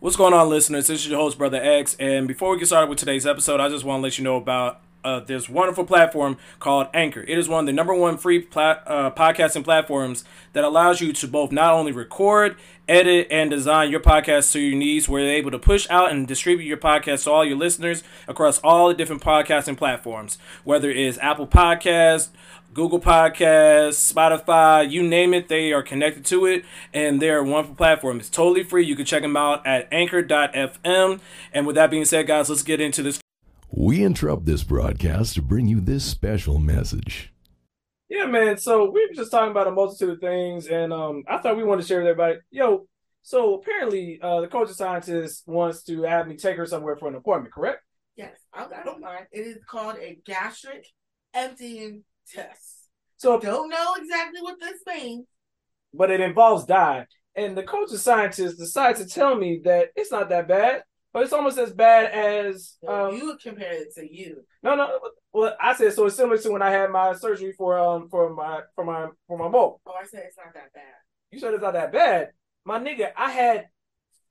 What's going on, listeners? This is your host, Brother X. And before we get started with today's episode, I just want to let you know about uh, this wonderful platform called Anchor. It is one of the number one free plat- uh, podcasting platforms that allows you to both not only record, edit, and design your podcast to your needs, where you're able to push out and distribute your podcast to all your listeners across all the different podcasting platforms, whether it is Apple Podcasts, Google Podcasts, Spotify, you name it, they are connected to it, and they're a wonderful platform. It's totally free. You can check them out at anchor.fm. And with that being said, guys, let's get into this. We interrupt this broadcast to bring you this special message. Yeah, man. So we were just talking about a multitude of things, and um, I thought we wanted to share with everybody. Yo, so apparently, uh, the culture scientist wants to have me take her somewhere for an appointment. Correct? Yes, I, I don't mind. It is called a gastric emptying test. So, Don't know exactly what this means. but it involves dye, and the culture scientist decides to tell me that it's not that bad, but it's almost as bad as um, you would compare it to you. No, no. Well, I said so. It's similar to when I had my surgery for um for my for my for my mole. Oh, I said it's not that bad. You said it's not that bad, my nigga. I had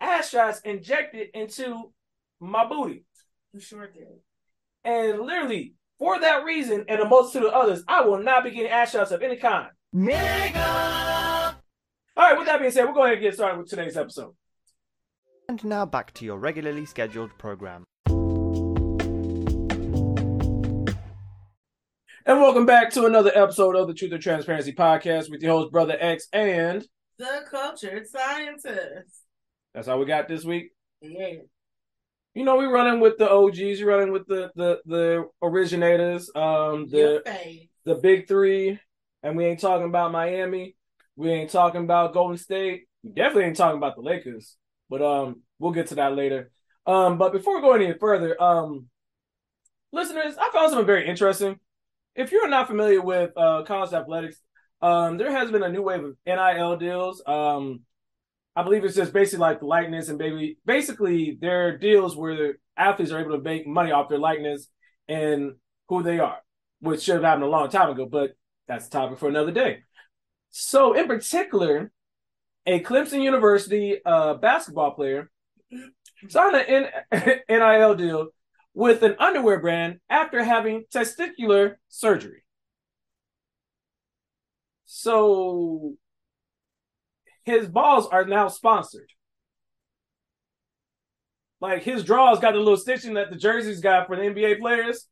ass shots injected into my booty, You sure did. and literally for that reason and a multitude of others, I will not be getting ass shots of any kind. Nigga. All right. With that being said, we're going to get started with today's episode. And now back to your regularly scheduled program. And welcome back to another episode of the Truth and Transparency Podcast with your host, Brother X, and The cultured scientist. that's all we got this week. Yeah. You know, we're running with the OGs, we running with the the the originators, um, the the big three, and we ain't talking about Miami, we ain't talking about Golden State, we definitely ain't talking about the Lakers, but um, we'll get to that later. Um, but before we go any further, um, listeners, I found something very interesting. If you're not familiar with uh college athletics, um, there has been a new wave of NIL deals. Um, I believe it's just basically like the likeness and baby. Basically, they're deals where athletes are able to make money off their likeness and who they are, which should have happened a long time ago. But that's a topic for another day. So, in particular, a Clemson University uh, basketball player signed an NIL deal with an underwear brand after having testicular surgery. So his balls are now sponsored. Like his draws got the little stitching that the jerseys got for the NBA players.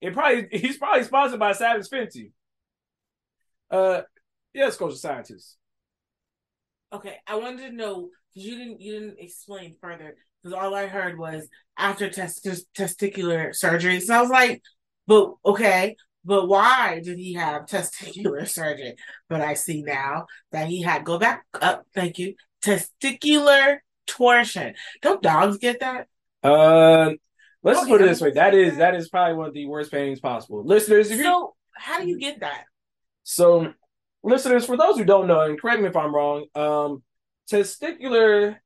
It probably he's probably sponsored by Savage Fenty. Uh yes, coach of scientists. Okay, I wanted to know because you didn't you didn't explain further because all I heard was after test- testicular surgery. So I was like, but okay, but why did he have testicular surgery? But I see now that he had go back up. Thank you. Testicular torsion. Don't dogs get that? Uh let's Okay, put it this way. That is that. is probably one of the worst paintings possible. Listeners, if you So how do you get that? So, listeners, for those who don't know, and correct me if I'm wrong, um, testicular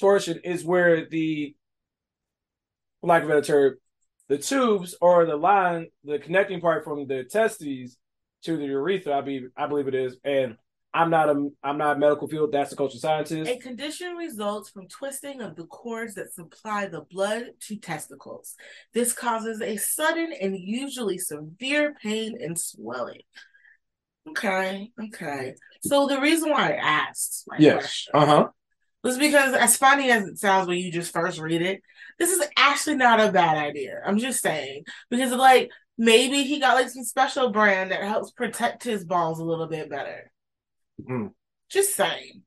torsion is where the, lack of a better term, the tubes or the line, the connecting part from the testes to the urethra, I be, I believe it is, and I'm not a, I'm not a medical field. That's a cultural scientist. A condition results from twisting of the cords that supply the blood to testicles. This causes a sudden and usually severe pain and swelling. Okay, okay. So the reason why I asked my Yes. question Uh huh. Was because, as funny as it sounds when you just first read it, this is actually not a bad idea. I'm just saying because, like, maybe he got like some special brand that helps protect his balls a little bit better. Mhm. Just saying.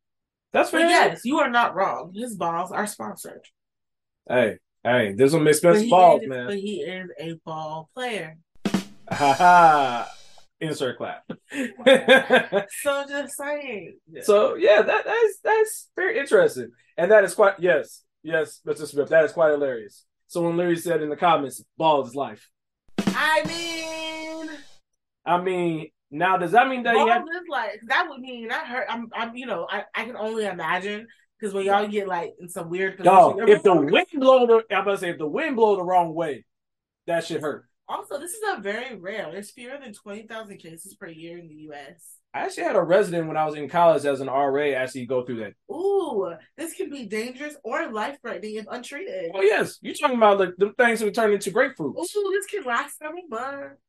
That's But fair. yes, you are not wrong. His balls are sponsored. Hey, hey, this But expensive he, balls, is, man. but he is a ball player. Ha ha. Insert clap. So just saying. So yeah, that that's that's very interesting, and that is quite yes, yes, Mr. Smith, that is quite hilarious. So when literally said in the comments, "Ball is life." I mean, I mean, now does that mean that ball had? is like that would mean I heard. I'm, I'm, you know, I, I can only imagine because when y'all get like in some weird position, Dog, if the wind blow the, I'm about to say if the wind blow the wrong way, that should hurt. Also, this is a very rare. There's fewer than twenty thousand cases per year in the U.S. I actually had a resident when I was in college as an RA actually go through that. Ooh, this can be dangerous or life threatening if untreated. Oh yes, you're talking about like the things that turn into grapefruits. Ooh, this can last several months.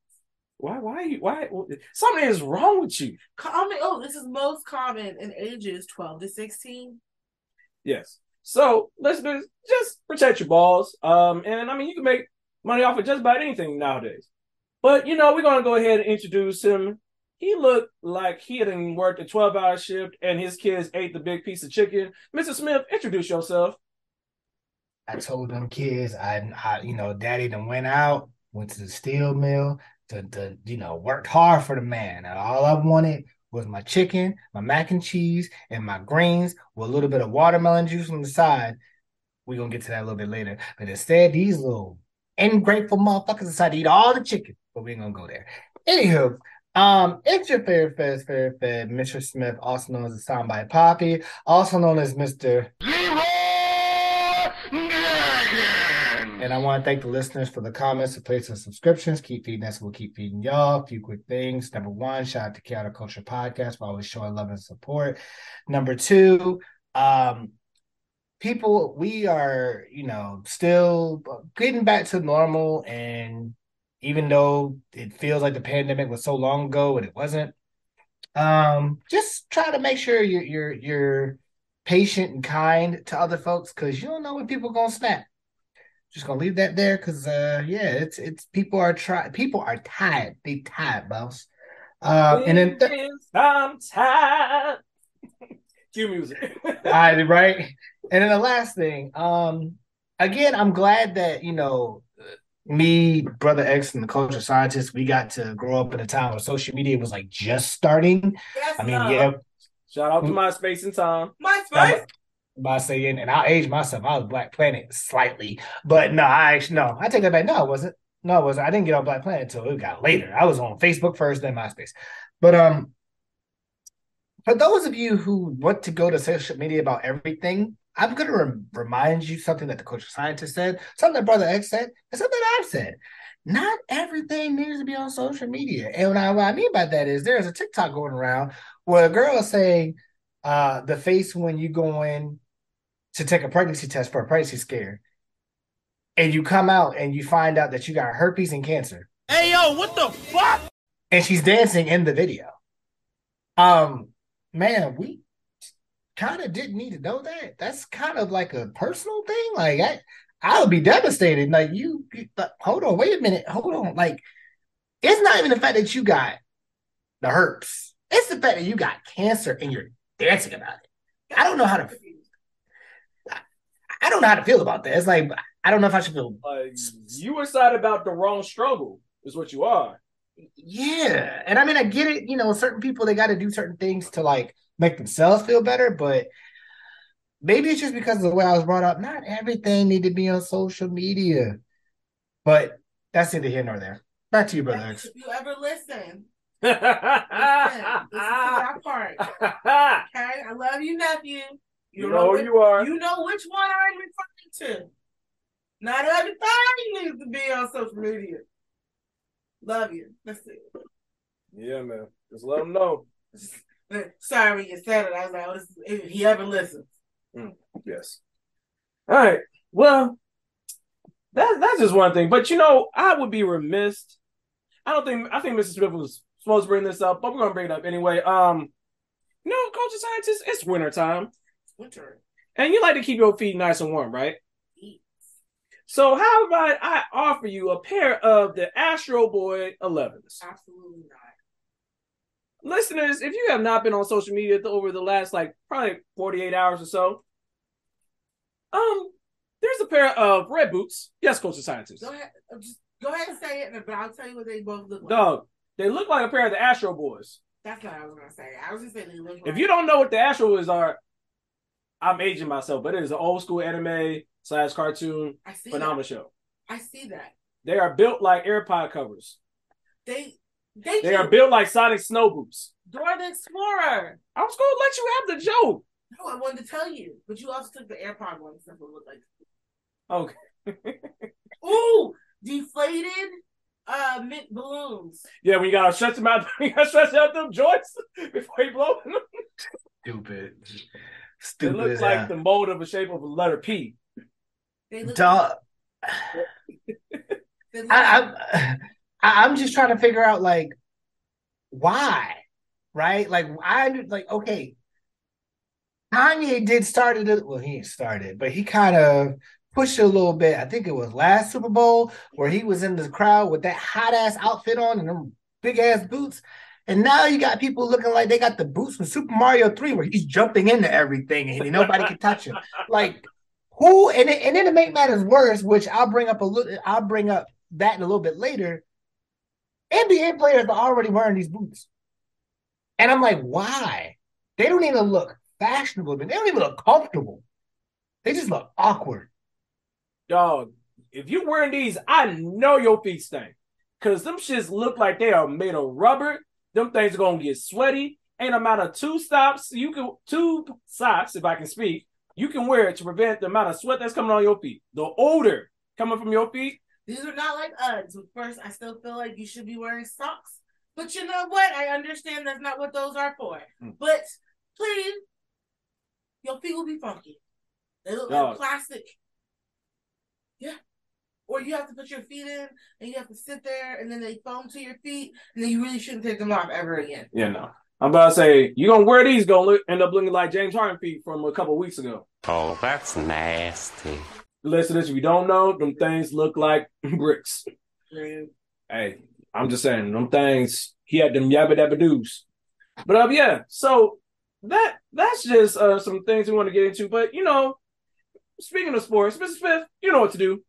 Why? Why? you- Why? Something is wrong with you. Common. Oh, this is most common in ages twelve to sixteen. Yes. So listeners, just protect your balls. Um, and I mean, you can make money off of just about anything nowadays. But you know, we're gonna go ahead and introduce him. He looked like he had worked a 12 hour shift and his kids ate the big piece of chicken. Mr. Smith, introduce yourself. I told them kids, I, I, you know, daddy done went out, went to the steel mill to, to, you know, worked hard for the man. And all I wanted was my chicken, my mac and cheese, and my greens with a little bit of watermelon juice on the side. We're gonna get to that a little bit later. But instead, these little ungrateful motherfuckers decided to eat all the chicken. But we ain't gonna go there. Anywho, um, it's your favorite fed, favorite fed, Mr. Smith, also known as the Soundbite Poppy, also known as Mr. And I want to thank the listeners for the comments, the plates, and subscriptions. Keep feeding us. We'll keep feeding y'all. A few quick things. Number one, shout out to Chaotic Culture Podcast for always showing love and support. Number two, um, people, we are, you know, still getting back to normal. And even though it feels like the pandemic was so long ago and it wasn't, um, just try to make sure you're you're you're patient and kind to other folks because you don't know when people gonna snap just gonna leave that there because uh yeah it's it's people are try people are tired they tired boss uh and then th- I'm tired. Cue music. I, right and then the last thing um again i'm glad that you know me brother x and the culture scientist we got to grow up in a time where social media was like just starting Yes, i mean no. yeah Shout out to MySpace and Time. My I'm by saying, and I'll age myself. I was Black Planet slightly, but no, I actually no, I take that back. No, I wasn't. No, I wasn't. I didn't get on Black Planet until it got later. I was on Facebook first, then MySpace. But um, for those of you who want to go to social media about everything, I'm going to rem- remind you something that the culture scientist said, something that Brother X said, and something that I've said. Not everything needs to be on social media. And what I, what I mean by that is there's a TikTok going around where a girl is saying uh, the face when you go in to take a pregnancy test for a pregnancy scare, and you come out and you find out that you got herpes and cancer. Hey yo, what the fuck? And she's dancing in the video. Um, man, we kind of didn't need to know that. That's kind of like a personal thing. Like I, I would be devastated. Like you, you hold on, wait a minute, hold on. Like it's not even the fact that you got the herpes. It's the fact that you got cancer and you're dancing about it. I don't know how to. I don't know how to feel about that. It's like I don't know if I should feel. Like you excited about the wrong struggle is what you are. Yeah, and I mean I get it. You know, certain people they got to do certain things to like make themselves feel better, but maybe it's just because of the way I was brought up. Not everything need to be on social media, but that's neither here nor there. Back to you, brother X. If you ever listen, listen, listen to that part. Okay, I love you, nephew. you know which, who you are. You know which one I'm referring to. Not everything needs to be on social media. Love you. That's it. Yeah, man. Just let them know. Sorry you said it. I was like, oh, this if he ever listens. Yes. All right. Well, that that's just one thing. But you know, I would be remiss. I don't think I think Mrs. Smith was supposed to bring this up, but we're gonna bring it up anyway. Um, you know, culture scientists, it's winter time, winter. and you like to keep your feet nice and warm, right? So how about I offer you a pair of the Astro Boy 11s? Absolutely not. Listeners, if you have not been on social media over the last like probably 48 hours or so, um, there's a pair of red boots. Yes, culture scientists. Go ahead. uh, Just go ahead and say it, but I'll tell you what they both look like. Dog, they look like a pair of the Astro Boys. That's what I was gonna say. I was just saying they look. If like- you don't know what the Astro Boys are, I'm aging myself, but it is an old school anime slash cartoon I see phenomenal that. show. I see that. They are built like AirPod covers. They they, They are built like Sonic snow boots. Dora the Explorer. I was gonna let you have the joke. No, I wanted to tell you, but you also took the AirPod one. Stuff would look like. Okay. Ooh, deflated uh mint balloons. Yeah, when you gotta stretch them out, you gotta stretch out them joints before you blow them. Stupid. Stupid. It looks as like the mold of a shape of a letter P. They look Duh. they I, I'm, I- I'm just trying to figure out like why, right? Like I like okay. Kanye did started it. Well, he didn't start it, but he kind of pushed it a little bit. I think it was last Super Bowl where he was in the crowd with that hot ass outfit on and them big ass boots. And now you got people looking like they got the boots from Super Mario 3 where he's jumping into everything and nobody can touch him. Like who and it, and then to make matters worse, which I'll bring up a little I'll bring up that in a little bit later. NBA players are already wearing these boots. And I'm like, why? They don't even look fashionable, they don't even look comfortable. They just look awkward. Dog, if you're wearing these, I know your feet stink. Cause them shits look like they are made of rubber. Them things are gonna get sweaty. Ain't amount of two stops. You can two socks, if I can speak, you can wear it to prevent the amount of sweat that's coming on your feet. The odor coming from your feet. These are not like Uggs. First, I still feel like you should be wearing socks. But you know what? I understand that's not what those are for. Hmm. But please, your feet will be funky. They look Dog. like plastic. Yeah. Or you have to put your feet in and you have to sit there and then they foam to your feet and then you really shouldn't take them off ever again. Yeah, no. I'm about to say you're gonna wear these, gonna look, end up looking like James Harden feet from a couple weeks ago. Oh, that's nasty. Listen, if you don't know, them things look like bricks. Hey, I'm just saying, them things. He had them yabba dabba doos. But um, yeah. So that that's just uh some things we want to get into. But you know, speaking of sports, Mr. Smith, you know what to do.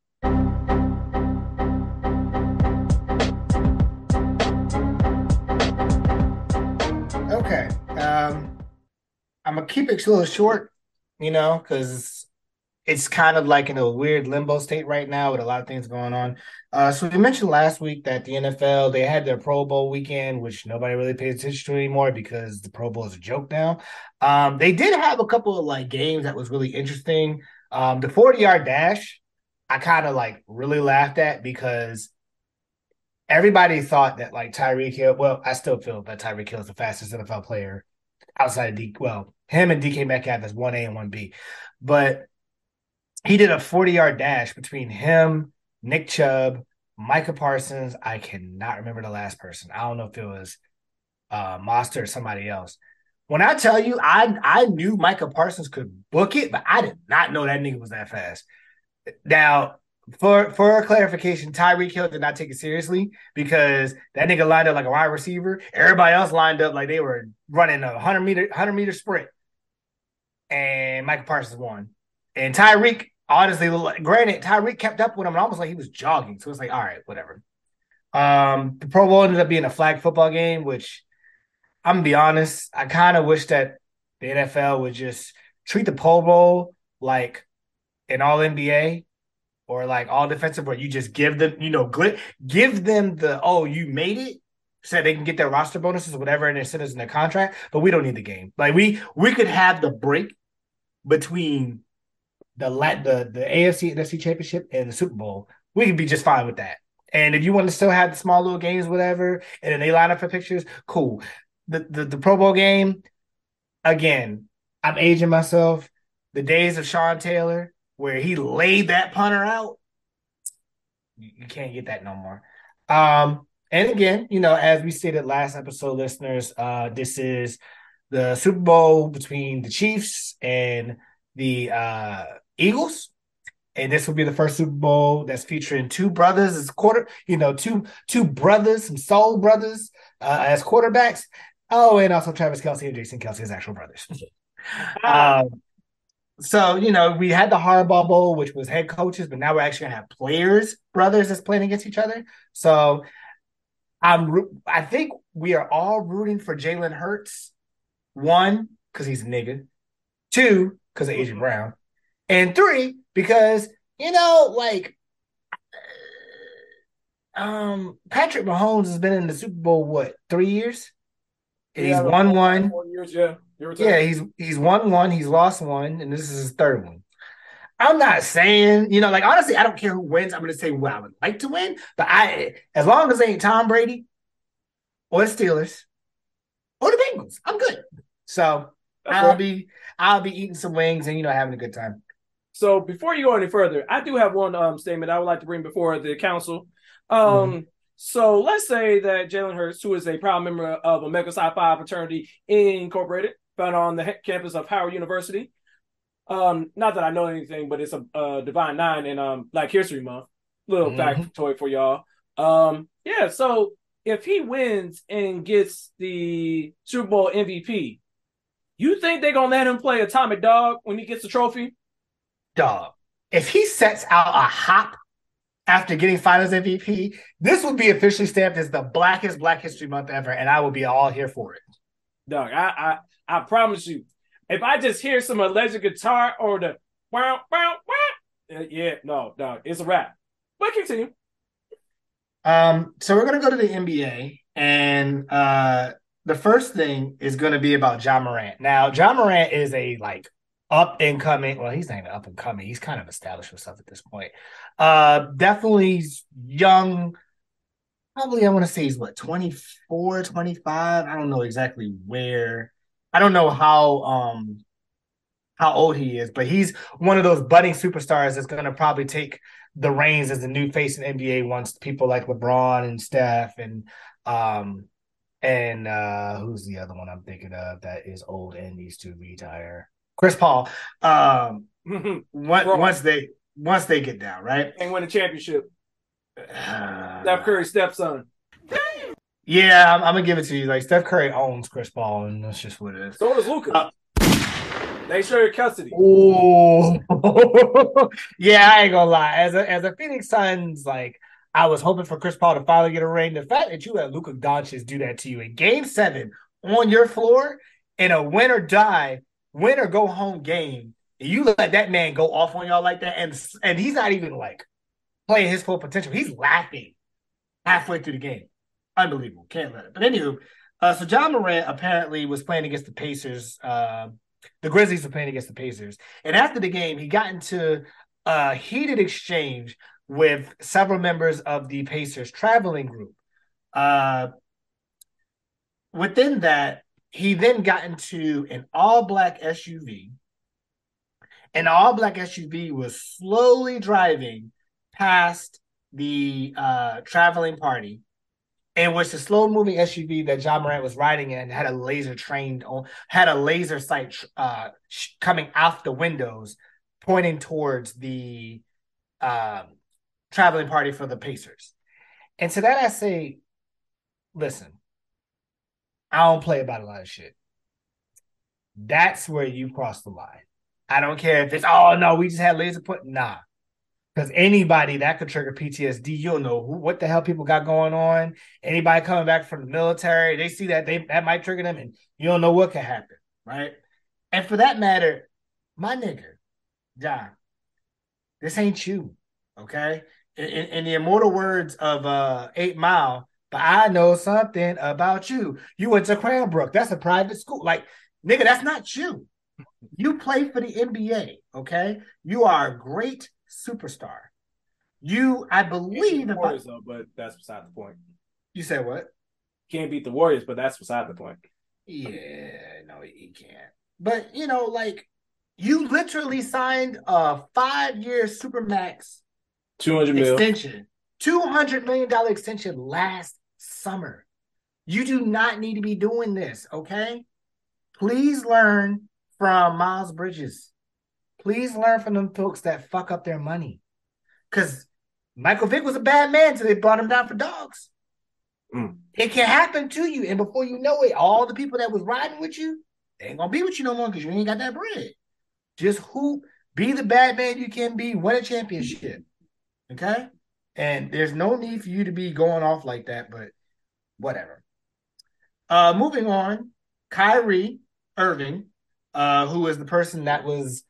I'm gonna keep it a little short, you know, because it's kind of like in a weird limbo state right now with a lot of things going on. Uh, so we mentioned last week that the NFL they had their Pro Bowl weekend, which nobody really pays attention to anymore because the Pro Bowl is a joke now. Um, they did have a couple of like games that was really interesting. Um, the 40 yard dash, I kind of like really laughed at because everybody thought that like Tyreek Hill. Well, I still feel that Tyreek Hill is the fastest NFL player outside of D. Well, him and DK Metcalf is one A and one B, but he did a forty yard dash between him, Nick Chubb, Micah Parsons. I cannot remember the last person. I don't know if it was uh Monster or somebody else. When I tell you, I I knew Micah Parsons could book it, but I did not know that nigga was that fast. Now, for for clarification, Tyreek Hill did not take it seriously because that nigga lined up like a wide receiver. Everybody else lined up like they were running a hundred meter hundred meter sprint, and Micah Parsons won. And Tyreek, honestly, granted, Tyreek kept up with him, almost like he was jogging. So it's like, all right, whatever. Um, the Pro Bowl ended up being a flag football game, which I'm gonna be honest, I kind of wish that the NFL would just treat the Pro Bowl like an All NBA or like all defensive, where you just give them, you know, give them the oh, you made it, so they can get their roster bonuses whatever, and incentives in their contract. But we don't need the game. Like we we could have the break between the la- the the AFC NFC Championship and the Super Bowl. We could be just fine with that. And if you want to still have the small little games, whatever, and then they line up for pictures, cool. The the, the Pro Bowl game, again, I'm aging myself. The days of Sean Taylor, where he laid that punter out, you, you can't get that no more. Um, and again, you know, as we stated last episode, listeners, uh, this is the Super Bowl between the Chiefs and the uh, Eagles. And this will be the first Super Bowl that's featuring two brothers as quarter, you know, two two brothers, some soul brothers uh, as quarterbacks. Oh, and also Travis Kelce and Jason Kelce as actual brothers. um, so you know, we had the Harbaugh Bowl, which was head coaches, but now we're actually gonna have players, brothers, that's playing against each other. So I'm, I think we are all rooting for Jalen Hurts. One, because he's a nigga. Two, because of A.J. Brown, and three, because you know, like, um, Patrick Mahomes has been in the Super Bowl what three years? And Yeah, he's won one. Years, yeah. Give or take. Yeah, he's he's won one, he's lost one, and this is his third one. I'm not saying, you know, like honestly, I don't care who wins. I'm going to say what I would like to win, but I, as long as it ain't Tom Brady or the Steelers or the Bengals, I'm good. So That's I'll be, I'll be eating some wings and you know having a good time. So before you go any further, I do have one um statement I would like to bring before the council. Um, Mm-hmm. so let's say that Jalen Hurts, who is a proud member of Omega Psi Phi fraternity incorporated, found on the campus of Howard University. Um, not that I know anything, but it's a, uh Divine Nine and um Black History Month. Little Mhm. factoid for y'all. Um, yeah. So if he wins and gets the Super Bowl MVP, you think they're gonna let him play Atomic Dog when he gets the trophy? Dog. If he sets out a hop after getting finals MVP, this would be officially stamped as the blackest Black History Month ever, and I will be all here for it. Dog, I, I I promise you, if I just hear some electric guitar or the wow wow wow, uh, yeah, no, no, it's a wrap. But continue. Um, so we're gonna go to the NBA, and uh, the first thing is gonna be about Ja Morant. Now, Ja Morant is a like up and coming. Well, he's not even up and coming. He's kind of established himself at this point. Uh, definitely young. Probably, I want to say he's what 24, 25. I don't know exactly where. I don't know how um how old he is, but he's one of those budding superstars that's going to probably take the reins as the new face in NBA once people like LeBron and Steph and um and uh who's the other one I'm thinking of that is old and needs to retire? Chris Paul. Um once, once they once they get down, right? And win a championship. Uh, Steph Curry's stepson. Yeah, I'm, I'm gonna give it to you. Like Steph Curry owns Chris Paul, and that's just what it is. So does Luka. Uh, they share custody. Oh, yeah, I ain't gonna lie. As a as a Phoenix Suns, like I was hoping for Chris Paul to finally get a ring. The fact that you let Luka Doncic do that to you in Game Seven on your floor in a win or die, win or go home game, and you let that man go off on y'all like that, and and he's not even like playing his full potential. He's laughing halfway through the game. Unbelievable. Can't let it. But anywho, uh, so Ja Morant apparently was playing against the Pacers. Uh, the Grizzlies were playing against the Pacers. And after the game, he got into a heated exchange with several members of the Pacers traveling group. Uh, within that, he then got into an all black SUV. An all black SUV was slowly driving past the uh, traveling party, in which the slow moving SUV that Ja Morant was riding in had a laser trained on, had a laser sight uh, sh- coming out the windows, pointing towards the um, traveling party for the Pacers. And to that, I say, listen, I don't play about a lot of shit. That's where you cross the line. I don't care if it's, oh no, we just had laser put. Nah. Because anybody that could trigger PTSD, you'll know who, what the hell people got going on. Anybody coming back from the military, they see that they that might trigger them, and you don't know what could happen, right? And for that matter, my nigga, Ja, this ain't you, okay? In, in, in the immortal words of uh Eight Mile, but I know something about you. You went to Cranbrook. That's a private school. Like, nigga, that's not you. You play for the NBA, okay? You are a great superstar. You, I believe, the if I, Warriors though, but that's beside the point. you said what? Can't beat the Warriors, but that's beside the point. Yeah, no, he can't. But you know, like you literally signed a five-year supermax Two hundred extension, two hundred million dollar extension last summer. You do not need to be doing this, okay? Please learn from Miles Bridges. Please learn from them folks that fuck up their money. Because Michael Vick was a bad man until they brought him down for dogs. Mm. It can happen to you. And before you know it, all the people that was riding with you, they ain't gonna be with you no more because you ain't got that bread. Just hoop, be the bad man you can be, win a championship. Okay? And there's no need for you to be going off like that, but whatever. Uh moving on, Kyrie Irving, uh, who is the person that was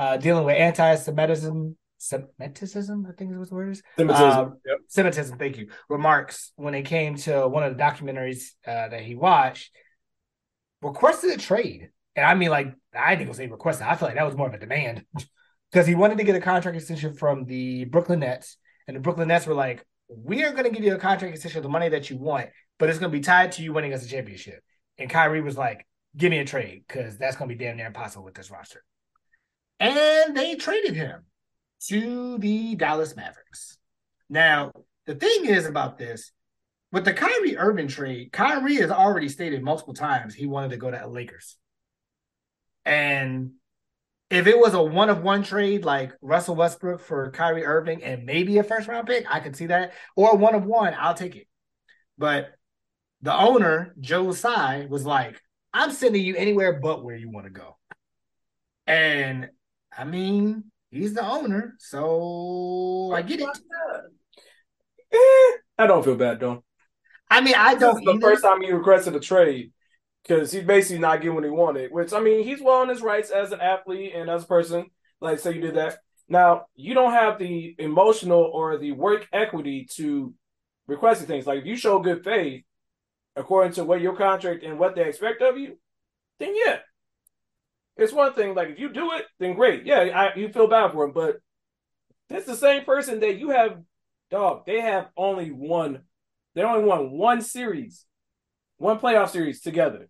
uh dealing with anti-Semitism, Semitism, I think is what the word is. Semitism. Um, Yep. Semitism, thank you. Remarks when it came to one of the documentaries uh, that he watched, requested a trade. And I mean, like, I didn't go say requested. I feel like that was more of a demand. because he wanted to get a contract extension from the Brooklyn Nets, and the Brooklyn Nets were like, "We are going to give you a contract extension the money that you want, but it's going to be tied to you winning us a championship." And Kyrie was like, "Give me a trade because that's going to be damn near impossible with this roster." And they traded him to the Dallas Mavericks. Now, the thing is about this, with the Kyrie Irving trade, Kyrie has already stated multiple times he wanted to go to the Lakers. And if it was a one of one trade like Russell Westbrook for Kyrie Irving and maybe a first round pick, I could see that. Or one of one, I'll take it. But the owner, Joe Tsai, was like, I'm sending you anywhere but where you want to go. And I mean, he's the owner, so I get it. Eh, I don't feel bad though. I mean, I don't the either. first time he requested a trade because he's basically not getting what he wanted. Which I mean, he's well on his rights as an athlete and as a person. Like, say you did that. Now you don't have the emotional or the work equity to requesting things. Like, if you show good faith according to what your contract and what they expect of you, then yeah, it's one thing. Like, if you do it, then great. Yeah, I, you feel bad for him, but that's the same person that you have. Dog, they have only one they only won one series, one playoff series together.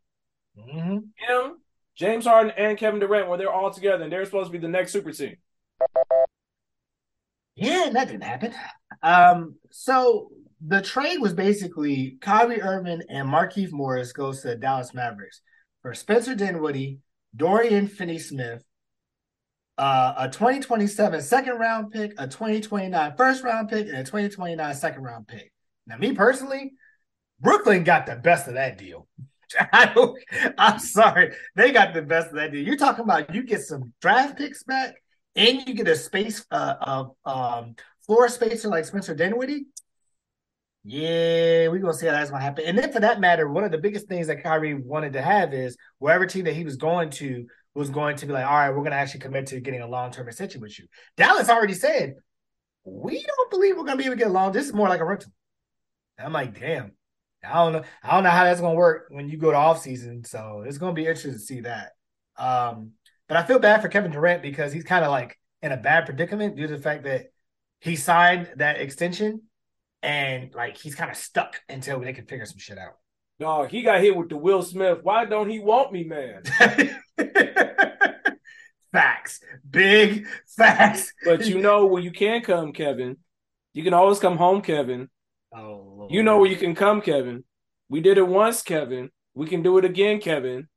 Mhm. Him, James Harden, and Kevin Durant, where they're all together, and they're supposed to be the next super team. Yeah, that didn't happen. Um, so the trade was basically Kyrie Irving and Markieff Morris goes to the Dallas Mavericks for Spencer Dinwiddie, Dorian Finney-Smith, uh, a 2027 second round pick, a 2029 first round pick, and a 2029 second round pick. Now, me personally, Brooklyn got the best of that deal. I I'm sorry, they got the best of that deal. You're talking about you get some draft picks back, and you get a space, uh, of um, floor spacer like Spencer Dinwiddie. Yeah, we're gonna see how that's gonna happen. And then, for that matter, one of the biggest things that Kyrie wanted to have is wherever team that he was going to was going to be like, all right, we're gonna actually commit to getting a long term extension with you. Dallas already said we don't believe we're gonna be able to get along. This is more like a rental. And I'm like, damn. I don't know. I don't know how that's gonna work when you go to off season. So it's gonna be interesting to see that. Um, but I feel bad for Kevin Durant because he's kind of like in a bad predicament due to the fact that he signed that extension and like he's kind of stuck until they can figure some shit out. No, he got hit with the Will Smith. Why don't he want me, man? facts, big facts. But you know where you can come, Kevin. You can always come home, Kevin. Oh, Lord. You know where you can come, Kevin. We did it once, Kevin. We can do it again, Kevin.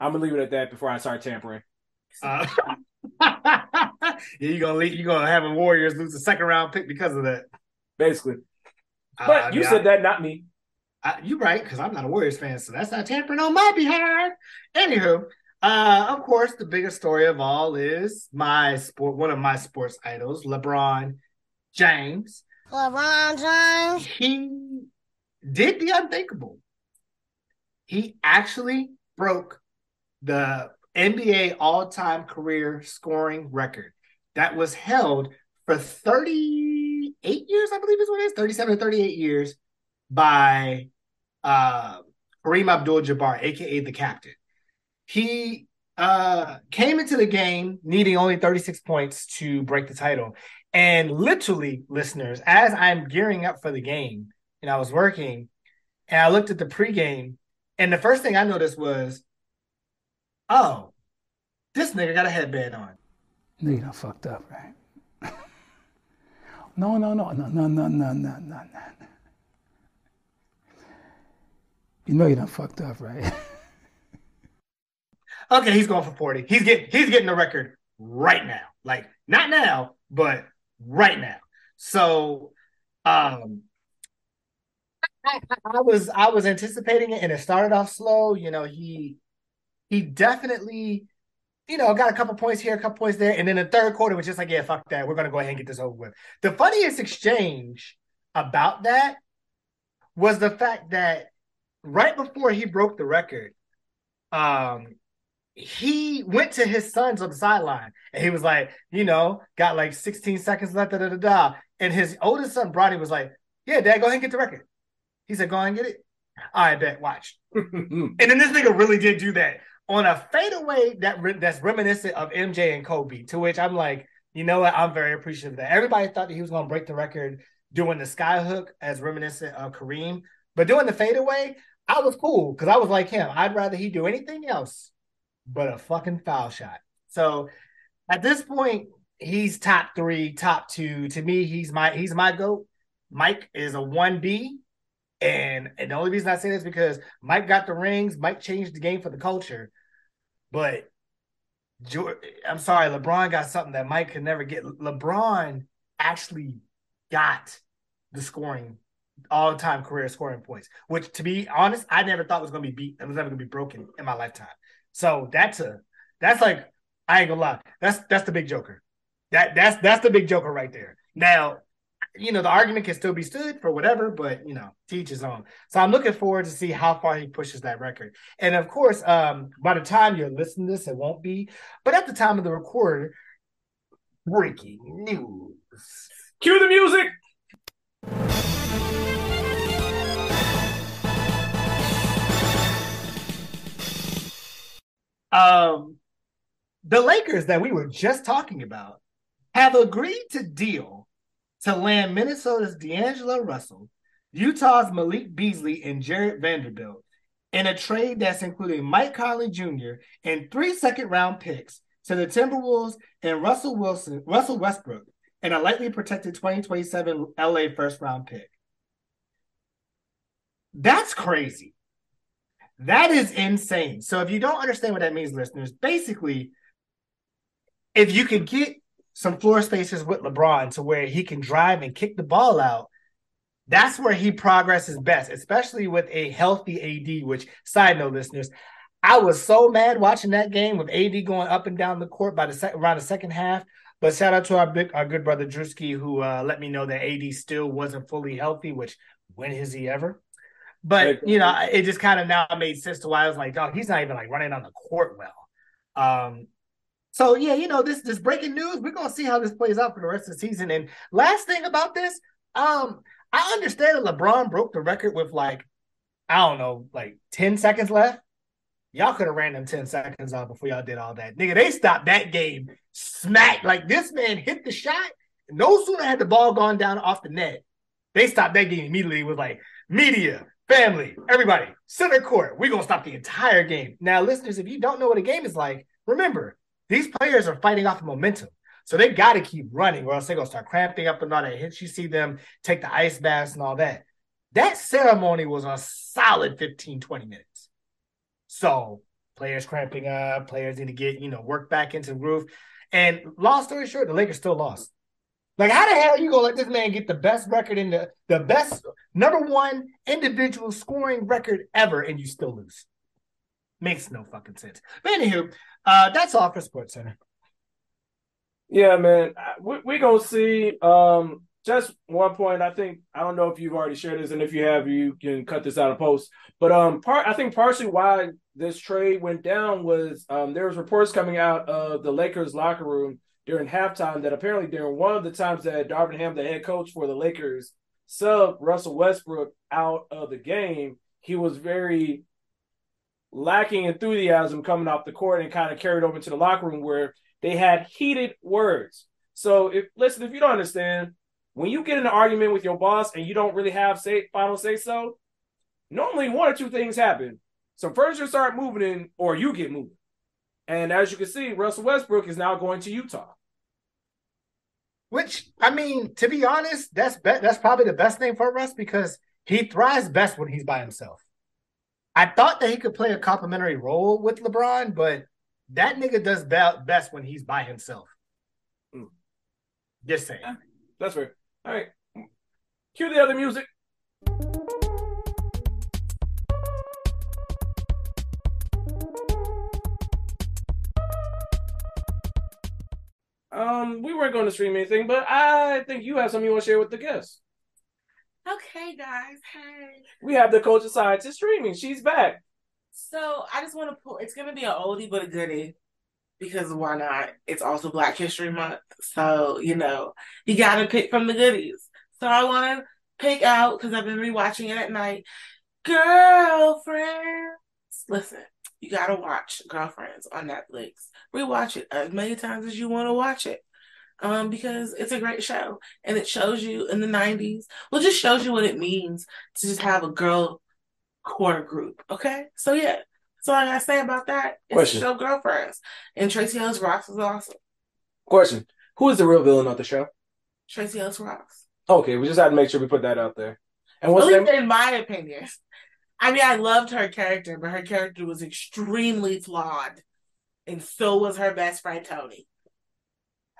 I'm gonna leave it at that before I start tampering. Uh, yeah, you gonna leave, you gonna have a Warriors lose a second round pick because of that. Basically. Uh, But I you mean, said that, not me. I, I, you're right because I'm not a Warriors fan, so that's not tampering on my behalf. Anywho, uh, of course, the biggest story of all is my sport, one of my sports idols, LeBron James. LeBron James. He did the unthinkable. He actually broke the NBA all-time career scoring record that was held for 38 years, I believe is what it is, 37 or 38 years by uh, Kareem Abdul-Jabbar, aka the captain. He uh, came into the game needing only 36 points to break the title. And literally, listeners, as I'm gearing up for the game and I was working and I looked at the pregame, and the first thing I noticed was, oh, this nigga got a headband on. Done fucked up, right? No, no, no, no, no, no, no, no, no, no. You know you done fucked up, right? Okay, he's going for 40. He's getting he's getting the record right now. Like not now, but right now. So um I, I was I was anticipating it and it started off slow. You know, he he definitely, you know, got a couple points here, a couple points there, and then the third quarter was just like, yeah, fuck that. We're gonna go ahead and get this over with. The funniest exchange about that was the fact that right before he broke the record, um, he went to his sons on the sideline and he was like, you know, got like 16 seconds left, da da da da. And his oldest son, Bronny, was like, Yeah, dad, go ahead and get the record. He said, Go ahead and get it. I bet, watch. and then this nigga really did do that on a fadeaway that re- that's reminiscent of MJ and Kobe. To which I'm like, you know what? I'm very appreciative that. Everybody thought that he was going to break the record doing the sky hook as reminiscent of Kareem, but doing the fadeaway, I was cool because I was like him. I'd rather he do anything else but a fucking foul shot. So at this point, he's top three, top two. To me, he's my he's my goat. Mike is a one B, and and the only reason I say this is because Mike got the rings. Mike changed the game for the culture, but I'm sorry, LeBron got something that Mike could never get. LeBron actually got the scoring all time career scoring points, which to be honest, I never thought was going to be beat. It was never going to be broken in my lifetime. So that's a that's like I ain't gonna lie. That's that's the big joker. That that's that's the big joker right there. Now, you know, the argument can still be stood for whatever, but you know, teach his own. So I'm looking forward to see how far he pushes that record. And of course, um, by the time you're listening to this, it won't be. But at the time of the record, breaking news. Cue the music. Um, the Lakers that we were just talking about have agreed to deal to land Minnesota's D'Angelo Russell, Utah's Malik Beasley, and Jarred Vanderbilt in a trade that's including Mike Conley Jr. and three second round picks to the Timberwolves and Russell Wilson, Russell Westbrook, and a lightly protected 2027 LA first round pick. That's crazy. That is insane. So if you don't understand what that means, listeners, basically, if you can get some floor spaces with LeBron to where he can drive and kick the ball out, that's where he progresses best, especially with a healthy AD. Which, side note, listeners, I was so mad watching that game with AD going up and down the court by the sec- around the second half. But shout out to our big, our good brother Drewski, who uh, let me know that AD still wasn't fully healthy. Which, when is he ever? But you know, it just kind of now made sense to why I was like, oh, he's not even like running on the court well. Um, so yeah, you know, this this breaking news, we're gonna see how this plays out for the rest of the season. And last thing about this, um, I understand that LeBron broke the record with like, I don't know, like 10 seconds left. Y'all could have ran them 10 seconds off before y'all did all that. Nigga, they stopped that game smack. Like this man hit the shot. No sooner had the ball gone down off the net. They stopped that game immediately with like media, family, everybody, center court. We're gonna stop the entire game. Now, listeners, if you don't know what a game is like, remember these players are fighting off of momentum. So they got to keep running, or else they're going to start cramping up and all that hits. You see them take the ice baths and all that. That ceremony was a solid 15, 20 minutes. So players cramping up, players need to get, you know, work back into the groove. And long story short, the Lakers still lost. Like, how the hell are you gonna let this man get the best record in the the best number one individual scoring record ever, and you still lose? Makes no fucking sense. But anywho, uh, that's all for Sports Center. Yeah, man. We're we gonna see. Um, just one point. I think I don't know if you've already shared this, and if you have, you can cut this out of post. But um, part I think partially why this trade went down was um, there was reports coming out of the Lakers locker room during halftime that apparently during one of the times that Darvin Ham, the head coach for the Lakers, subbed Russell Westbrook out of the game, he was very lacking enthusiasm coming off the court and kind of carried over to the locker room where they had heated words. So if listen, if you don't understand, when you get in an argument with your boss and you don't really have say final say so, normally one or two things happen. Some furniture start moving in, or you get moving. And as you can see, Russell Westbrook is now going to Utah. Which I mean, to be honest, that's be- that's probably the best thing for Russ because he thrives best when he's by himself. I thought that he could play a complementary role with LeBron, but that nigga does be- best when he's by himself. Mm. Just saying. That's fair. All right. Cue the other music. Um, we weren't going to stream anything, but I think you have something you want to share with the guests. Okay, guys. Hey. We have the culture scientist streaming. She's back. So I just want to pull. It's gonna be an oldie but a goodie because why not? It's also Black History Month, so you know you got to pick from the goodies. So I want to pick out because I've been rewatching it at night. Girlfriends, listen. you gotta watch Girlfriends on Netflix. Rewatch it as many times as you want to watch it. Um, because it's a great show and it shows you in the nineties. Well, just shows you what it means to just have a girl core group. Okay. So yeah. All I gotta say about that. It's Question. show Girlfriends. And Tracee Ellis Ross is awesome. Question: Who is the real villain of the show? Tracee Ellis Ross. Okay, we just had to make sure we put that out there. And At what's the least in my opinion. I mean, I loved her character, but her character was extremely flawed. And so was her best friend Tony.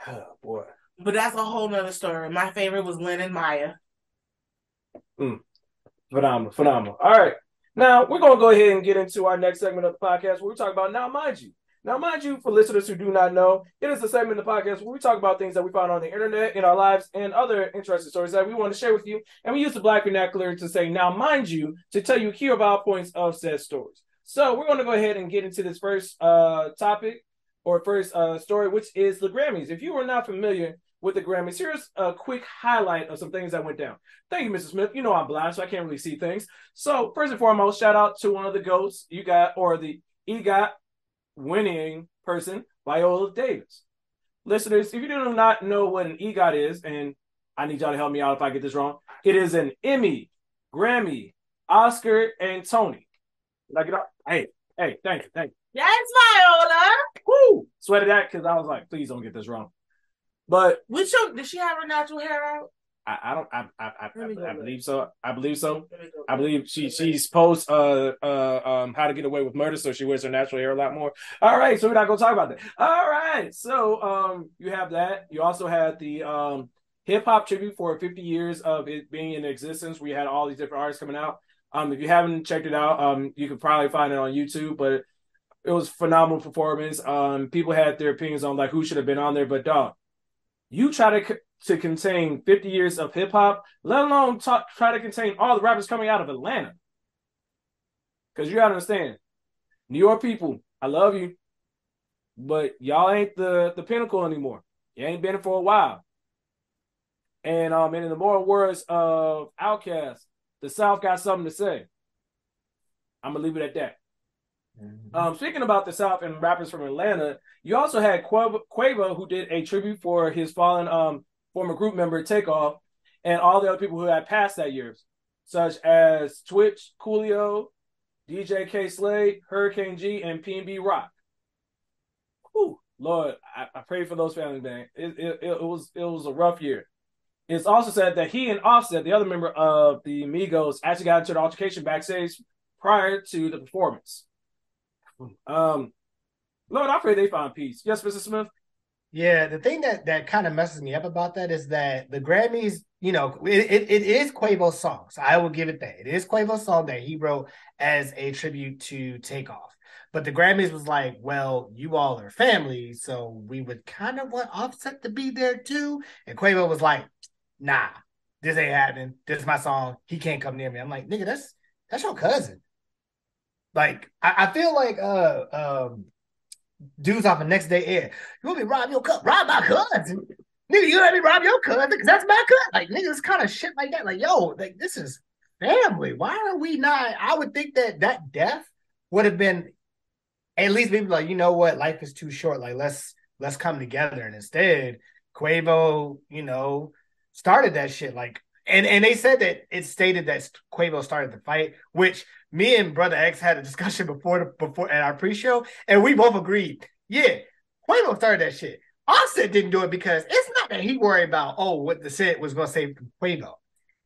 Oh boy. But that's a whole nother story. My favorite was Lynn and Maya. Phenomenal, phenomenal. All right. Now we're gonna go ahead and get into our next segment of the podcast where we talk about now, mind you. Now, mind you, for listeners who do not know, it is a segment of the podcast where we talk about things that we find on the internet, in our lives, and other interesting stories that we want to share with you. And we use the black vernacular to say, now, mind you, to tell you here of our points of said stories. So we're going to go ahead and get into this first uh, topic or first uh, story, which is the Grammys. If you are not familiar with the Grammys, here's a quick highlight of some things that went down. Thank you, Mrs. Smith. You know I'm blind, so I can't really see things. So first and foremost, shout out to one of the goats you got, or the EGOT winning person, Viola Davis. Listeners, if you do not know what an EGOT is, and I need y'all to help me out if I get this wrong, it is an Emmy, Grammy, Oscar, and Tony. Did I get? Hey, hey, thank you, thank you. Yes, Viola. Woo! Sweated that because I was like, please don't get this wrong. But Which did she have her natural hair out? I, I don't. I, I, I, Let me go I, I believe so. I believe so. Let me go I believe she she's post uh uh um how to get away with murder, so she wears her natural hair a lot more. All right, so we're not gonna talk about that. All right, so um you have that. You also had the um hip hop tribute for 50 years of it being in existence, We had all these different artists coming out. Um, if you haven't checked it out, um, you can probably find it on YouTube, but it was phenomenal performance. Um, people had their opinions on like who should have been on there, but dog, you try to c- to contain 50 years of hip hop, let alone try to contain all the rappers coming out of Atlanta. Because you gotta understand, New York people, I love you, but y'all ain't the the pinnacle anymore. You ain't been for a while. And um, and in the more words of Outkast, the South got something to say. I'm gonna leave it at that. Um, speaking about the South and rappers from Atlanta, you also had Quavo, who did a tribute for his fallen um former group member Takeoff, and all the other people who had passed that year, such as Twitch, Coolio, DJ Kay Slay, Hurricane G, and PnB Rock. Whew, Lord, I, I pray for those family, man. It, it, it was it was a rough year. It's also said that he and Offset, the other member of the Migos, actually got into an altercation backstage prior to the performance. Um, Lord, I pray they find peace. Yes, Mr. Smith. Yeah, the thing that that kind of messes me up about that is that the Grammys, you know, it, it, it is Quavo's song. So I will give it that. It is Quavo's song that he wrote as a tribute to Takeoff. But the Grammys was like, well, you all are family, so we would kind of want Offset to be there too. And Quavo was like, nah, this ain't happening. This is my song. He can't come near me. I'm like, nigga, that's that's your cousin. Like, I, I feel like uh um dudes off the next day air. You want me rob your cousin? Rob my cousin? Nigga, you let me rob your cousin because that's my cousin. Like, niggas kind of shit like that. Like, yo, like this is family. Why are we not? I would think that that death would have been at least people like, you know what, life is too short. Like, let's let's come together. And instead, Quavo, you know, started that shit. Like, and and they said that it stated that Quavo started the fight, which me and Brother X had a discussion before the before at our pre-show, and we both agreed. Yeah, Quavo started that shit. Offset didn't do it because it's not that he worried about oh what the set was gonna say from Quavo.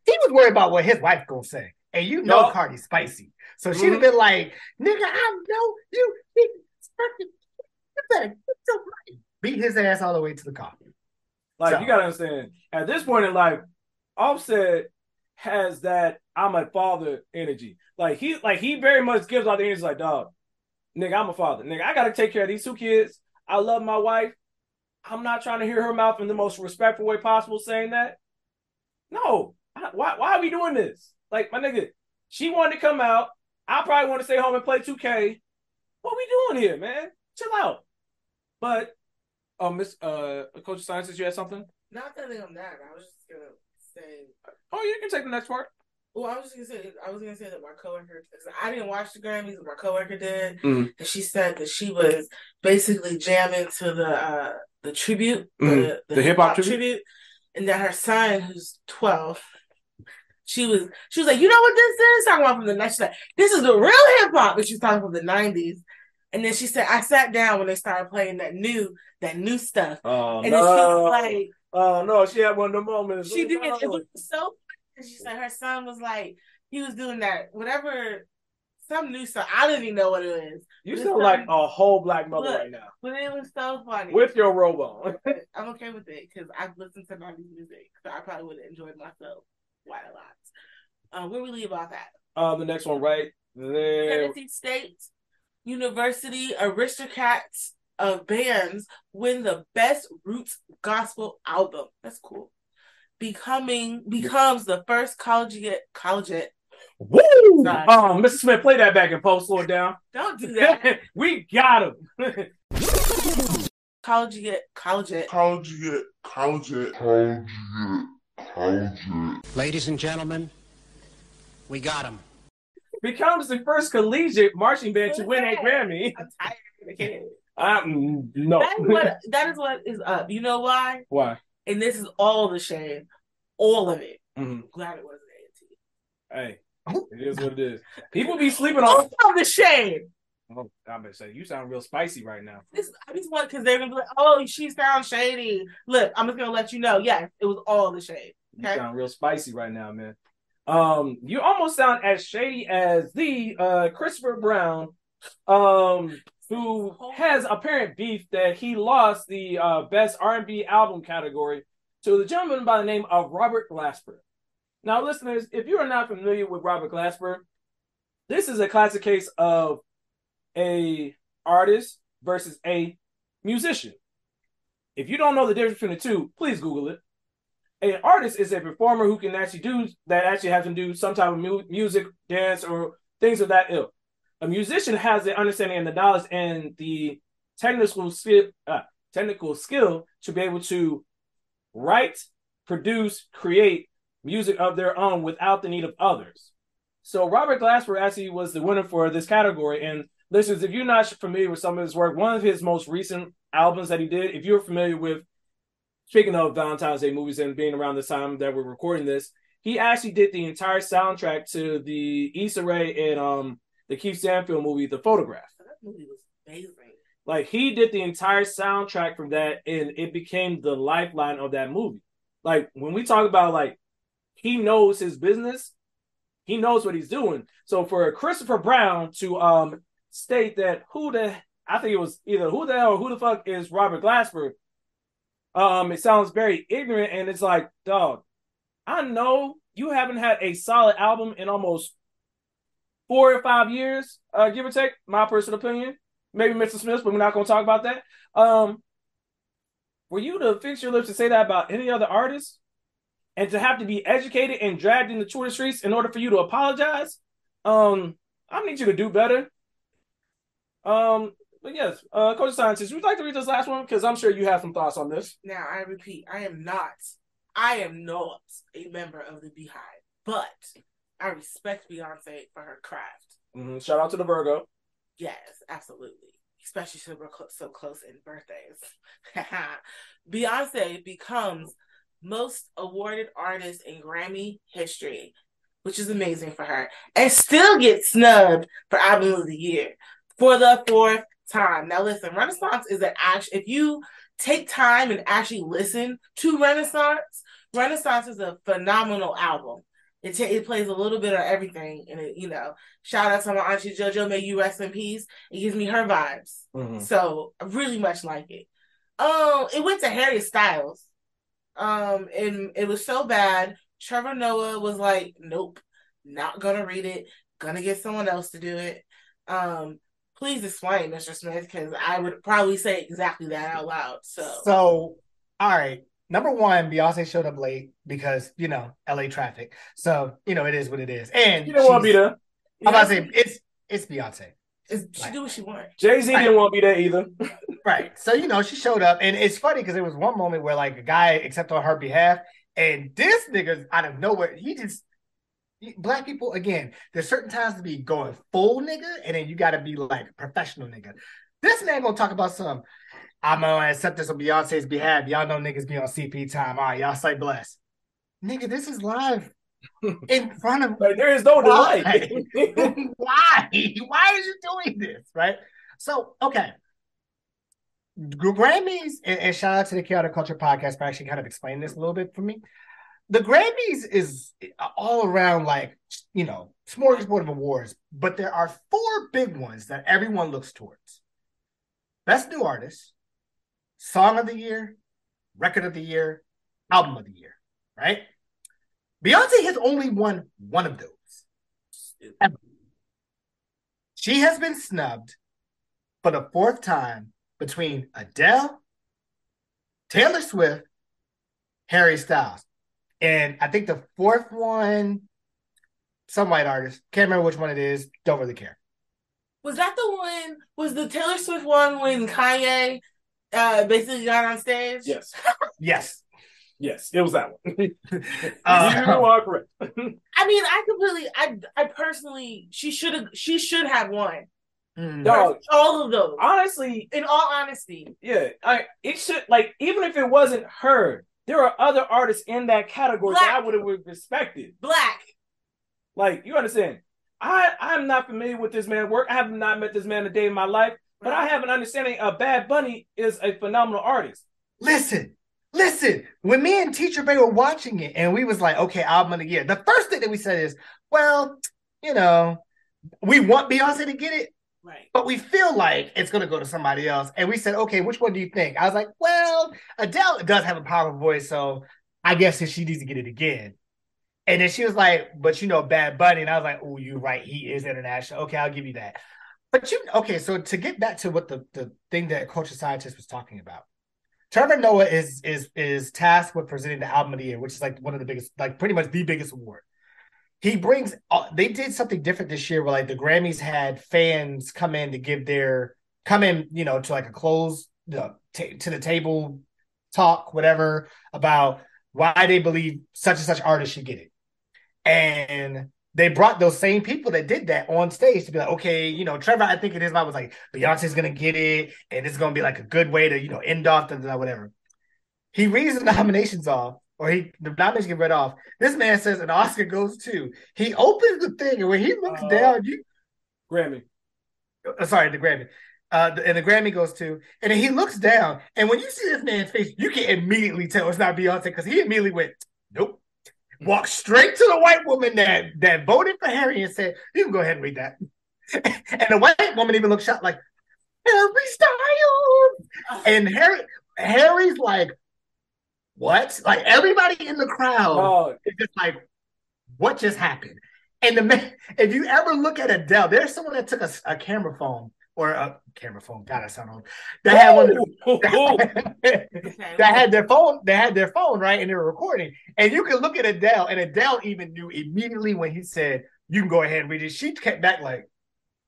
He was worried about what his wife gonna say. And you know No. Cardi's spicy. So she'd have mm-hmm. been like, nigga, I know you you better get your money. Beat his ass all the way to the car. Like So- you gotta understand, at this point in life, Offset has that I'm a father energy. Like he like he very much gives out the energy like, dog, nigga, I'm a father. Nigga, I gotta take care of these two kids. I love my wife. I'm not trying to hear her mouth in the most respectful way possible saying that. No. Why why are we doing this? Like my nigga, she wanted to come out. I probably want to stay home and play 2K. What we doing here, man? Chill out. But oh Miss uh Coach Scientist, you had something? Not that I'm that. I was just gonna say Oh, you can take the next part. Well, I was gonna say I was gonna say that my coworker, I didn't watch the Grammys, but my coworker did, Mhm. and she said that she was basically jamming to the uh the tribute, Mhm. the, The hip-hop tribute? and that her son, who's twelve, she was she was like, you know what this is? Talking about from the next, like, this is the real hip hop, but she's talking from the nineties. And then she said, I sat down when they started playing that new that new stuff, Oh and then she was like. oh no! She had one of the moments. She did. It was so. She said her son was like he was doing that whatever some new stuff. I don't even know what it is, You sound like a whole black mother Look. right now but it was so funny. with your robe on. I'm okay with it because I've listened to 90s music, so I probably would have enjoyed myself quite a lot. Um, where we leave off at uh, the next one right there. Tennessee State University Aristocrats of bands win the best roots gospel album. That's cool. Becoming becomes the first collegiate collegiate. Woo! Sorry. Um, Mr. Smith, play that back and post. Slow down. Don't do that. we got him. collegiate collegiate. Collegiate, collegiate, collegiate, collegiate. Ladies and gentlemen, we got him. Becomes the first collegiate marching band to win a Grammy. I'm tired of the kid. Um, no. That is what that is what is up. You know why? Why? And this is all the shame, all of it. Mhm. Glad it wasn't A&T. Hey, it is what it is. People be sleeping All on. of the shame. Oh, I'm gonna say you sound real spicy right now. This, I just want because they're gonna be like, "Oh, she sounds shady." Look, I'm just gonna let you know. Yes, it was all the shade. You sound real spicy right now, man. Um, you almost sound as shady as the uh Christopher Brown, um, who has apparent beef that he lost the uh best R&B album category to the gentleman by the name of Robert Glasper. Now, listeners, if you are not familiar with Robert Glasper, this is a classic case of a artist versus a musician. If you don't know the difference between the two, please Google it an artist is a performer who can actually do that actually has to do some type of mu- music, dance, or things of that ilk. A musician has the understanding and the knowledge and the technical skill, uh, technical skill to be able to write, produce, create music of their own without the need of others. So Robert Glasper actually was the winner for this category. And listeners, if you're not familiar with some of his work, one of his most recent albums that he did, if you're familiar with speaking of Valentine's Day movies and being around the time that we're recording this, he actually did the entire soundtrack to the Issa Rae and um LaKeith Stanfield movie, The Photograph. That movie was amazing. Like he did the entire soundtrack from that, and it became the lifeline of that movie. Like when we talk about like he knows his business, he knows what he's doing. So for Christopher Brown to um state that who the I think it was either who the hell or who the fuck is Robert Glasper, um, it sounds very ignorant, and it's like, dog, I know you haven't had a solid album in almost four or five years, uh, give or take. My personal opinion, maybe Mr. Smith, but we're not going to talk about that. Um, for you to fix your lips to say that about any other artist, and to have to be educated and dragged into Twitter streets in order for you to apologize, um, I need you to do better. Um, but yes, uh, Coach Scientist, would you like to read this last one? Because I'm sure you have some thoughts on this. Now I repeat, I am not, I am not a member of the BeyHive, but I respect Beyonce for her craft. Mhm. Shout out to the Virgo. Yes, absolutely. Especially since we're clo- so close in birthdays. Beyonce becomes most awarded artist in Grammy history, which is amazing for her, and still gets snubbed for album of the year for the fourth time. Now, listen, Renaissance is an act. If you take time and actually listen to Renaissance, Renaissance is a phenomenal album. It, ta- it plays a little bit of everything, and it, you know, shout out to my auntie JoJo, may you rest in peace. It gives me her vibes, Mhm. so I really much like it. Um, it went to Harry Styles, um, and it was so bad. Trevor Noah was like, "Nope, not gonna read it. Gonna get someone else to do it." Um, please explain, Mr. Smith, because I would probably say exactly that out loud. So, So, all right. Number one, Beyonce showed up late because you know LA traffic. So you know it is what it is. And You don't want to be she's- there. I'm about to say it's it's Beyonce, it's, she do what she wants. Jay Z didn't want to be there either. right? So you know she showed up, and it's funny because there was one moment where like a guy accepted on her behalf, and this nigga out of nowhere he just black people again. There's certain times to be going full nigga, and then you got to be like professional nigga. This man gonna talk about some. I'm gonna accept this on Beyonce's behalf. Y'all know niggas be on CP time. All right, y'all say bless. Nigga, this is live in front of. Like, there is no delay. Why? Why? Are you doing this? Right. So okay. Grammys and, and shout out to the Chaotic Culture podcast for actually kind of explaining this a little bit for me. The Grammys is all around like you know smorgasbord of awards, but there are four big ones that everyone looks towards: Best New Artist, Song of the Year, Record of the Year, Album of the Year. Right? Beyonce has only won one of those. Ever. She has been snubbed for the fourth time between Adele, Taylor Swift, Harry Styles. And I think the fourth one, some white artist, can't remember which one it is, don't really care. Was that the one? Was the Taylor Swift one when Kanye uh, basically got on stage? Yes. yes. Yes, it was that one. Uh, you are correct. I mean, I completely, I, I personally, she should have, she should have won. Mm. Dog, All of those. honestly, In all honesty, yeah, I it should like even if it wasn't her, there are other artists in that category that I would have respected. black. Like you understand, I I'm not familiar with this man' work. I have not met this man a day in my life, but I have an understanding. of Bad Bunny is a phenomenal artist. Listen, listen. When me and Teacher Bay were watching it, and we was like, okay, album of the year. The first thing that we said is, well, you know, we want Beyonce to get it, Right. but we feel like it's gonna go to somebody else. And we said, okay, which one do you think? I was like, well, Adele does have a powerful voice, so I guess if she needs to get it again. And then she was like, but you know, Bad Bunny. And I was like, oh, you're right. He is international. Okay, I'll give you that. But you okay, so to get back to what the, the thing that culture scientist was talking about. Trevor Noah is is is tasked with presenting the album of the year, which is like one of the biggest, like pretty much the biggest award. He brings. Uh, they did something different this year, where like the Grammys had fans come in to give their come in, you know, to like a closed the ta- to the table talk, whatever about why they believe such and such artist should get it, and they brought those same people that did that on stage to be like, okay, you know, Trevor, I think it is. I was like, Beyonce's gonna get it, and it's gonna be like a good way to, you know, end off the whatever. He reads the nominations off, or he the nominations get read off. This man says an Oscar goes to. He opens the thing, and when he looks Uh, down, you Grammy. uh, sorry, the Grammy. Uh, and the Grammy goes to, and then he looks down, and when you see this man's face, you can immediately tell it's not Beyonce because he immediately went, "Nope." Walked straight to the white woman that that voted for Harry and said, "You can go ahead and read that." and the white woman even looked shocked, like Harry Styles, uh-huh. and Harry Harry's like, "What?" Like everybody in the crowd Oh, it's just like, what just happened? And the man, if you ever look at Adele, there's someone that took a, a camera phone or a camera phone. God, I sound old. That had one. of the- Okay. that had their phone. They had their phone right, and they were recording. And you can look at Adele, and Adele even knew immediately when he said, "You can go ahead and read it." She kept back like,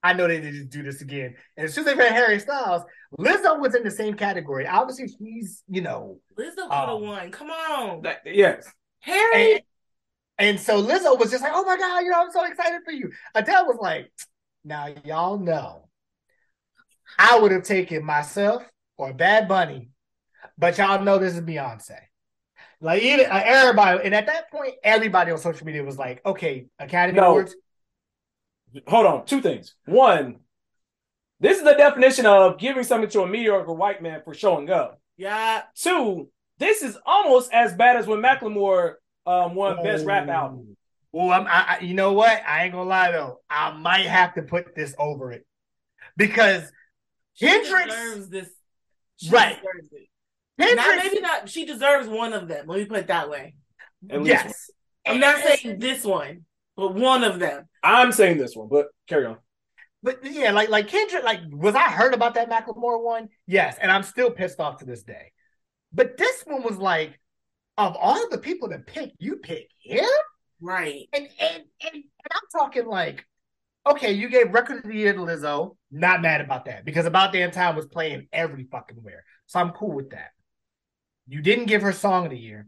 "I know they didn't do this again." And as soon as they read Harry Styles, Lizzo was in the same category. Obviously, she's you know Lizzo could have Um, won. Come on, that- yes. Harry. And, and so Lizzo was just like, "Oh my god, you know, I'm so excited for you." Adele was like, "Now y'all know, I would have taken myself or Bad Bunny, but y'all know this is Beyonce." Like even uh, everybody, and at that point, everybody on social media was like, "Okay, Academy No. Awards." Hold on. Two things. One, this is the definition of giving something to a mediocre white man for showing up. yeah. Two, this is almost as bad as when Macklemore um, won Best Rap Album. Well, I'm, I, I, you know what? I ain't gonna lie though, I might have to put this over it because She Kendrick, deserves this. She Right. deserves it. Kendrick, Not maybe not. She deserves one of them. Let me put it that way. At least yes. I'm not saying this one, but one of them. I'm saying this one, but carry on. But yeah, like like Kendrick, like was I heard about that Macklemore one? Yes, and I'm still pissed off to this day. But this one was like, of all the people to pick, you pick him, Right. and and and, and I'm talking like, okay, you gave record of the year to Lizzo. Not mad about that because About Damn Time was playing every fucking where, so I'm cool with that. You didn't give her song of the year,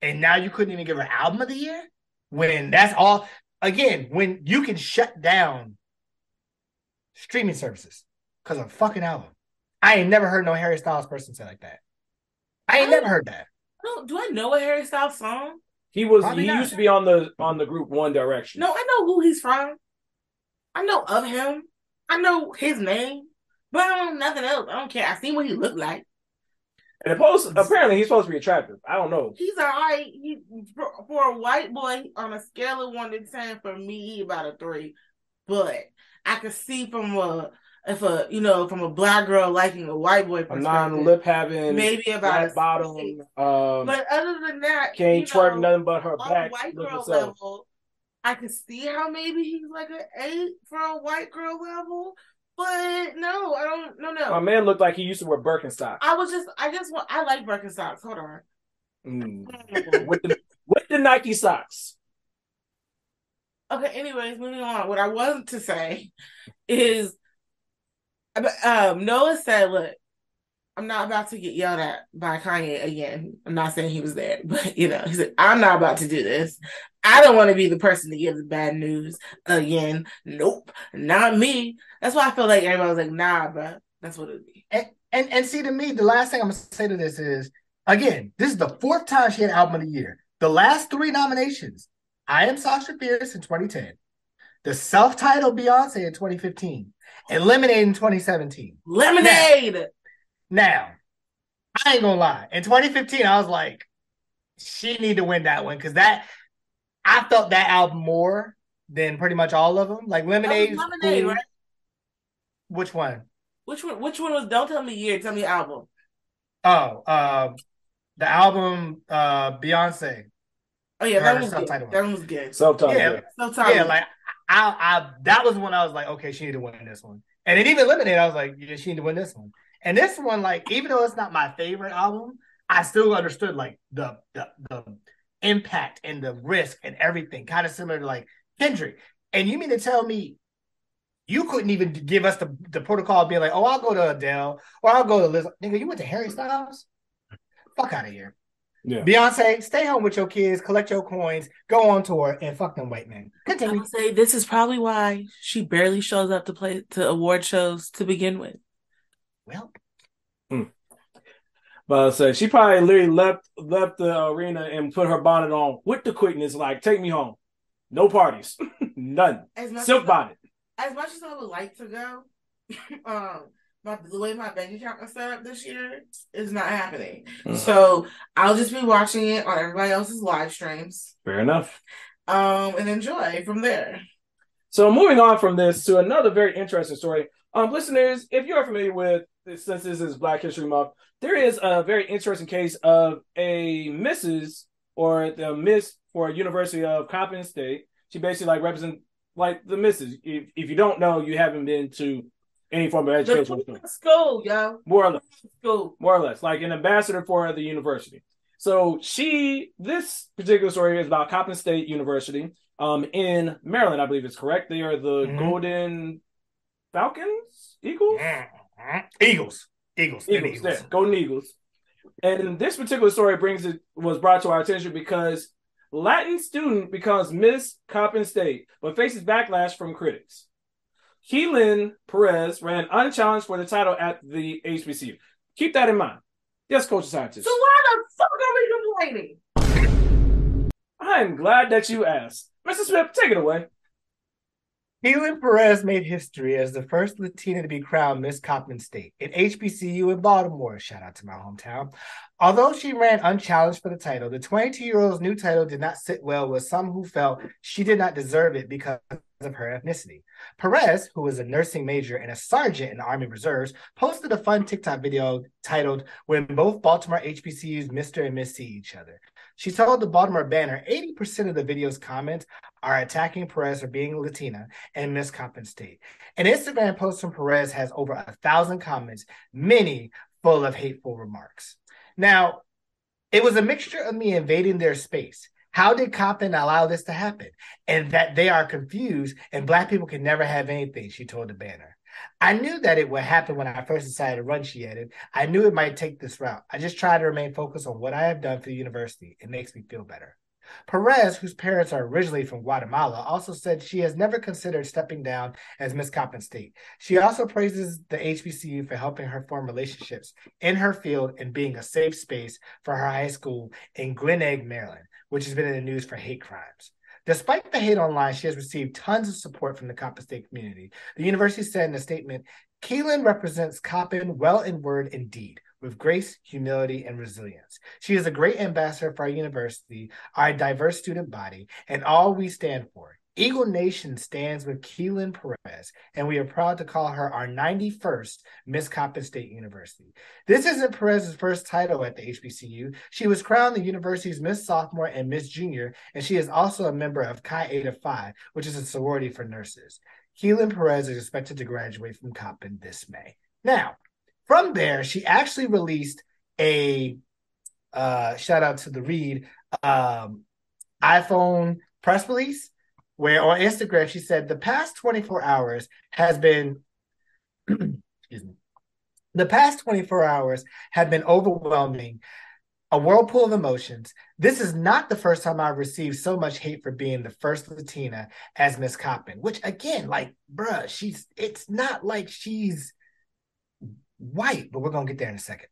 and now you couldn't even give her album of the year. when that's all again when you can shut down streaming services because of a fucking album. I ain't never heard no Harry Styles person say like that. I ain't never heard that. I don't, do I know a Harry Styles song? He was Probably he not. used to be on the on the group One Direction. No, I know who he's from. I know of him. I know his name, but I don't know nothing else. I don't care. I see what he looked like. And opposed, apparently he's supposed to be attractive. I don't know. He's alright. He for, for a white boy on a scale of one to ten, for me, he about a three. But I could see from a if a you know from a black girl liking a white boy A non lip having, maybe about a bottom, um, But other than that, can't twerk know, nothing but her back. white girl level, I could see how maybe he's like an eight for a white girl level. But no, I don't. No, no. My man looked like he used to wear Birkenstock I was just. I just want. I like Birkenstocks. Hold on. Mm. with the with the Nike socks. Okay, anyways, moving on. What I wanted to say is um Noah said, look, I'm not about to get yelled at by Kanye again. I'm not saying he was there, but you know, he said, I'm not about to do this. I don't want to be the person to give the bad news again. Nope, not me. That's why I feel like everybody was like, nah, bro. That's what it'd be. And, and and see to me, the last thing I'm gonna say to this is again, this is the fourth time she had album of the year. The last three nominations, I am Sasha Fierce in 2010, the self-titled Beyonce in 2015, and Lemonade in 2017. Lemonade. Now, I ain't gonna lie. In 2015, I was like, she need to win that one because that I felt that album more than pretty much all of them. Like Lemonade, Lemonade, right? Which one? Which one? Which one was? Don't tell me year. Tell me album. Oh, um, the album uh Beyonce. Oh yeah, that was good. self-titled That one was good. Self-titled. Yeah, yeah. Self-titled. yeah, like I, I, that was when I was like, okay, she need to win this one. And then even Lemonade, I was like, yeah, she need to win this one. And this one, like, even though it's not my favorite album, I still understood like the the the impact and the risk and everything, kind of similar to like Kendrick. And you mean to tell me you couldn't even give us the, the protocol of being like, oh, I'll go to Adele or I'll go to Liz. Nigga, you went to Harry Styles? Fuck out of here. Yeah. Beyonce, stay home with your kids, collect your coins, go on tour, and fuck them white men. I Continue. would say this is probably why she barely shows up to play to award shows to begin with. Well, But I say she probably literally left left the arena and put her bonnet on with the quickness, like take me home. No parties, none. As much Silk as, bonnet. as much as I would like to go, um, my the way my bank account is set up this year is not happening. Mm. So I'll just be watching it on everybody else's live streams, Fair enough. um, and enjoy from there. So moving on from this to another very interesting story. Um, listeners, if you are familiar with since this is Black History Month, there is a very interesting case of a Mrs. or the Miss for University of Coppin State. She basically like represents like the Mrs. If if you don't know, you haven't been to any form of education. school, yo, More or less. school. more or less, like an ambassador for the university. So she, this particular story is about Coppin State University, um, in Maryland, I believe it's correct. They are the Mhm. Golden Falcons, Eagles, Eagles. Eagles. They're Eagles, yeah, Golden Eagles. And this particular story brings it was brought to our attention because Latin student becomes Miss Coppin State, but faces backlash from critics. Keelan Perez ran unchallenged for the title at the HBCU. Keep that in mind. Yes, coach scientist. So why the fuck are we complaining? I'm glad that you asked. Mr. Smith, take it away. Keelan Perez made history as the first Latina to be crowned Miss Coppin State at HBCU in Baltimore. Shout out to my hometown. Although she ran unchallenged for the title, the 22 year old's new title did not sit well with some who felt she did not deserve it because of her ethnicity. Perez, who is a nursing major and a sergeant in the Army Reserves, posted a fun TikTok video titled When Both Baltimore HBCUs Mr. and Miss See Each Other. She told the Baltimore Banner 80% of the video's comments are attacking Perez for being Latina and Miss Coppin State. An Instagram post from Perez has over a thousand comments, many full of hateful remarks. Now, it was a mixture of me invading their space. How did Coppin allow this to happen? And that they are confused and Black people can never have anything, she told the banner. I knew that it would happen when I first decided to run, she added. I knew it might take this route. I just try to remain focused on what I have done for the university. It makes me feel better. Perez, whose parents are originally from Guatemala, also said she has never considered stepping down as Miss Coppin State. She also praises the HBCU for helping her form relationships in her field and being a safe space for her high school in Gwinnett, Maryland, which has been in the news for hate crimes. Despite the hate online, she has received tons of support from the Coppin State community. The university said in a statement, Keelan represents Coppin well in word and deed, with grace, humility, and resilience. She is a great ambassador for our university, our diverse student body, and all we stand for. Eagle Nation stands with Keelan Perez, and we are proud to call her our 91st Miss Coppin State University. This isn't Perez's first title at the HBCU. She was crowned the university's Miss Sophomore and Miss Junior, and she is also a member of Chi Eta Phi, which is a sorority for nurses. Keelan Perez is expected to graduate from Coppin this May. Now, from there, she actually released a uh, shout out to the Reed um, iPhone press release where on Instagram she said the past 24 hours has been excuse me the past 24 hours have been overwhelming a whirlpool of emotions. This is not the first time i've received so much hate for being the first latina as miss coppin which again like bruh she's it's not like she's white but we're gonna get there in a second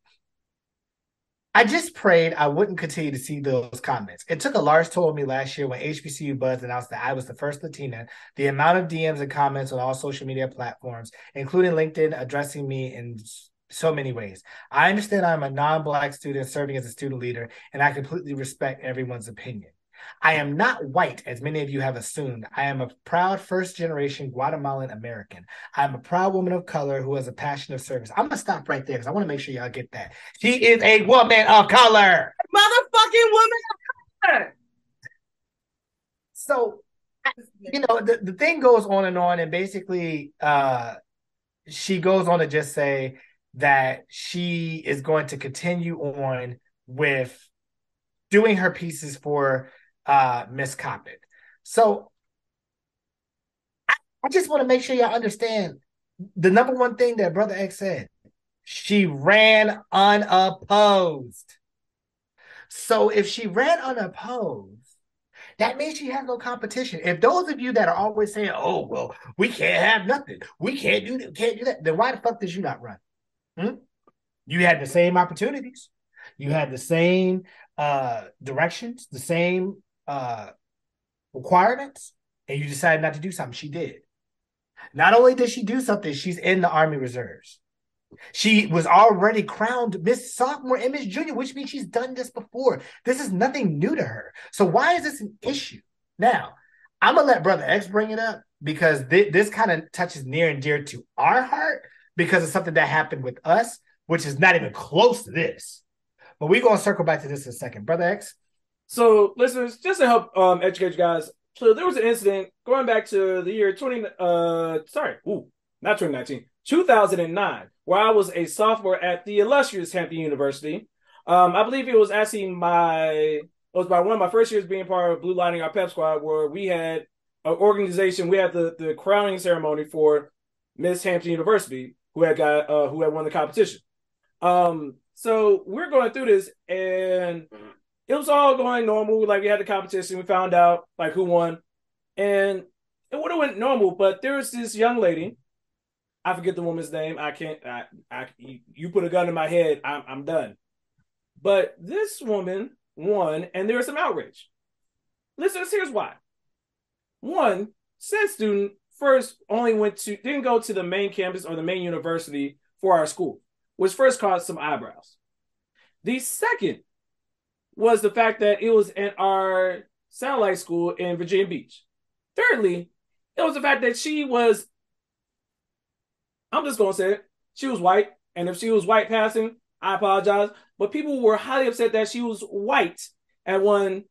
I just prayed I wouldn't continue to see those comments. It took a large toll on me last year when HBCU Buzz announced that I was the first Latina. The amount of DMs and comments on all social media platforms, including LinkedIn, addressing me in so many ways. I understand I'm a non Black student serving as a student leader, and I completely respect everyone's opinion. I am not white, as many of you have assumed. I am a proud first generation Guatemalan American. I'm a proud woman of color who has a passion of service. I'm going to stop right there because I want to make sure y'all get that. She is a woman of color. Motherfucking woman of color. So, you know, the, the thing goes on and on. And basically, uh, she goes on to just say that she is going to continue on with doing her pieces for uh, Miss Coppin. So I, I just want to make sure y'all understand the number one thing that Brother X said. She ran unopposed. So if she ran unopposed, that means she has no competition. If those of you that are always saying, "Oh, well, we can't have nothing, we can't do that, can't do that," then why the fuck did you not run? Hmm? You had the same opportunities, you had the same uh, directions, the same uh, requirements, and you decided not to do something. She did. Not only did she do something, she's in the Army Reserves. She was already crowned Miss Sophomore and Miss Junior, which means she's done this before. This is nothing new to her. So why is this an issue? Now, I'm gonna let Brother X bring it up because th- this kind of touches near and dear to our heart because of something that happened with us, which is not even close to this. But we're gonna circle back to this in a second. Brother X. So, listeners, just to help um, educate you guys, so there was an incident going back to the year 20, uh, sorry, ooh, not 2019, 2009, where I was a sophomore at the illustrious Hampton University. Um, I believe it was actually my, it was by one of my first years being part of Blue Lightning, our pep squad, where we had an organization, we had the, the crowning ceremony for Miss Hampton University, who had got, uh, who had won the competition. Um, so we're going through this and it was all going normal. Like we had the competition, we found out like who won, and it would have went normal. But there was this young lady, I forget the woman's name. I can't. I, I you put a gun in my head, I'm I'm done. But this woman won, and there was some outrage. Listen, here's why. One, said student first only went to didn't go to the main campus or the main university for our school, which first caused some eyebrows. The second was the fact that it was at our satellite school in Virginia Beach. Thirdly, it was the fact that she was, I'm just going to say it, she was white. And if she was white passing, I apologize. But people were highly upset that she was white at one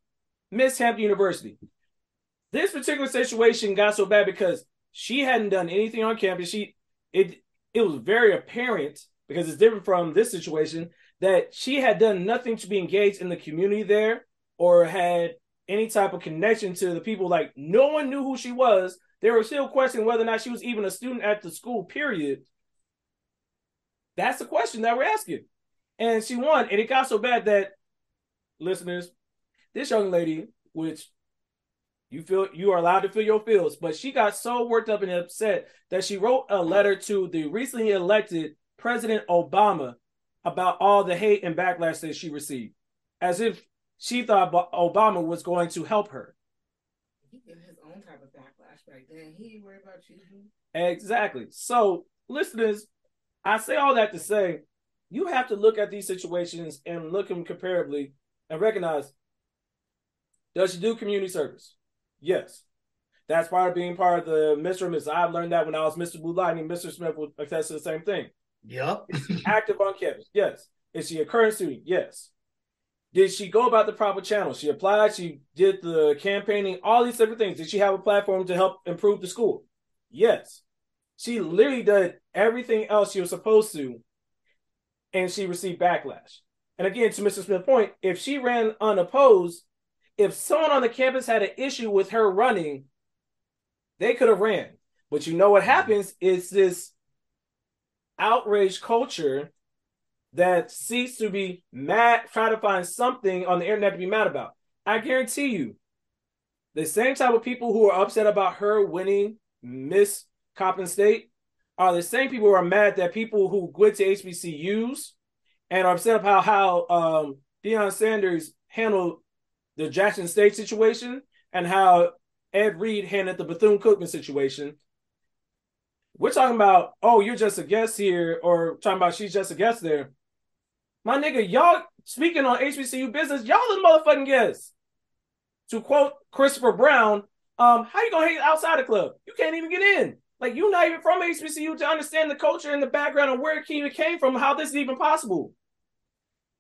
Miss Hampton University. This particular situation got so bad because she hadn't done anything on campus. She it it was very apparent because it's different from this situation that she had done nothing to be engaged in the community there or had any type of connection to the people. Like no one knew who she was. They were still questioning whether or not she was even a student at the school, period. That's the question that we're asking. And she won. And it got so bad that listeners, this young lady which you feel you are allowed to feel your feels, but she got so worked up and upset that she wrote a letter to the recently elected President Obama about all the hate and backlash that she received, as if she thought Obama was going to help her. He getting his own type of backlash back then. He worried about you. Exactly. So, listeners, I say all that to say you have to look at these situations and look them comparably and recognize does she do community service? Yes. That's part of being part of the Mr. and Miss. I've learned that when I was Mr. Blue Lightning, Mr. Smith would attest to the same thing. Yep. Is she active on campus? Yes. Is she a current student? Yes. Did she go about the proper channels? She applied, she did the campaigning, all these different things. Did she have a platform to help improve the school? Yes. She literally did everything else she was supposed to, and she received backlash. And again, to Mr. Smith's point, if she ran unopposed, if someone on the campus had an issue with her running, they could have ran. But you know what happens is this outrage culture that seeks to be mad, try to find something on the internet to be mad about. I guarantee you, the same type of people who are upset about her winning Miss Coppin State are the same people who are mad that people who went to HBCUs and are upset about how um, Deion Sanders handled the Jackson State situation and how Ed Reed handled the Bethune Cookman situation. We're talking about, oh, you're just a guest here, or talking about she's just a guest there. My nigga, y'all speaking on HBCU business, y'all the motherfucking guests. To quote Christopher Brown, um, how you gonna hate outside the club? You can't even get in. Like you're not even from HBCU to understand the culture and the background and where it even came from, how this is even possible.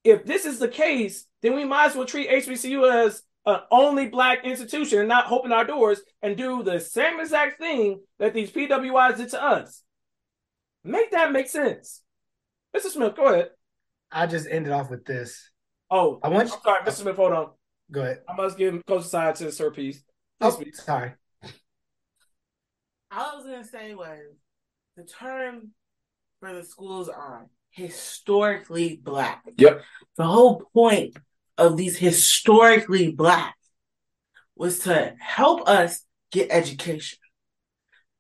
If this is the case, then we might as well treat HBCU as an only black institution and not open our doors and do the same exact thing that these PWIs did to us. Make that make sense. Mr. Smith, go ahead. I just ended off with this. Oh, I want I'm sorry, Mr. Smith, hold on. Go ahead. I must give Coach Scientist her piece. Oh, sorry. All I was gonna say was the term for the schools are historically black. Yep. The whole point of these historically black was to help us get education.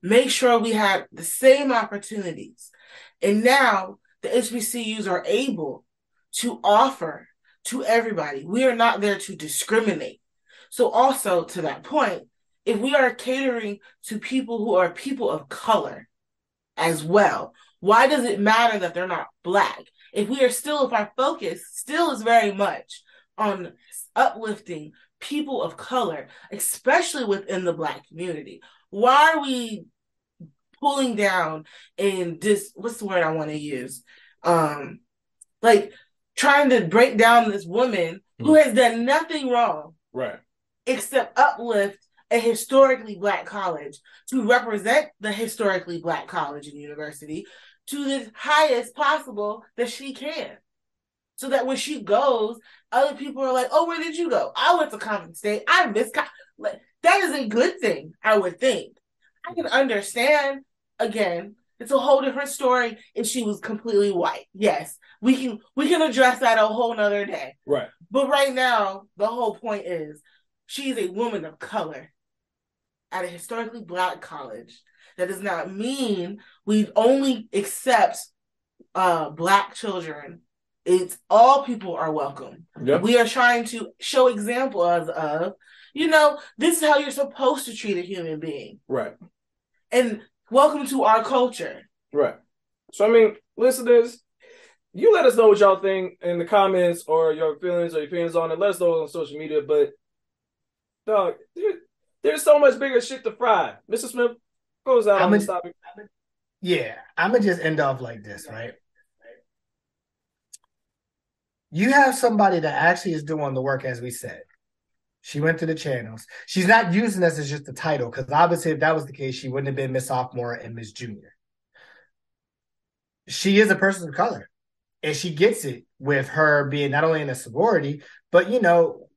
Make sure we had the same opportunities. And now the HBCUs are able to offer to everybody. We are not there to discriminate. So, also to that point, if we are catering to people who are people of color as well, why does it matter that they're not black? If we are still, if our focus still is very much on uplifting people of color, especially within the black community, why are we pulling down and this what's the word I want to use? Um like trying to break down this woman who has done nothing wrong Right. except uplift a historically black college to represent the historically black college and university to the highest possible that she can. So that when she goes, other people are like, oh, where did you go? I went to Coppin State. I missed Co-. like that is a good thing, I would think. I can understand again, it's a whole different story if she was completely white. Yes. We can we can address that a whole nother day. Right. But right now, the whole point is she's a woman of color at a historically black college. That does not mean we only accept uh, black children. It's all people are welcome. Yep. We are trying to show examples of, you know, this is how you're supposed to treat a human being. Right. And welcome to our culture. Right. So I mean, listeners, you let us know what y'all think in the comments or your feelings or your opinions on it. Let us know on social media. But dog, there, there's so much bigger shit to fry. Mr. Smith goes out I'm on a- this topic. Yeah, I'm gonna just end off like this, right? You have somebody that actually is doing the work, as we said. She went to the channels. She's not using this as just a title, because obviously, if that was the case, she wouldn't have been Miss Sophomore and Miss Junior. She is a person of color, and she gets it with her being not only in a sorority, but you know,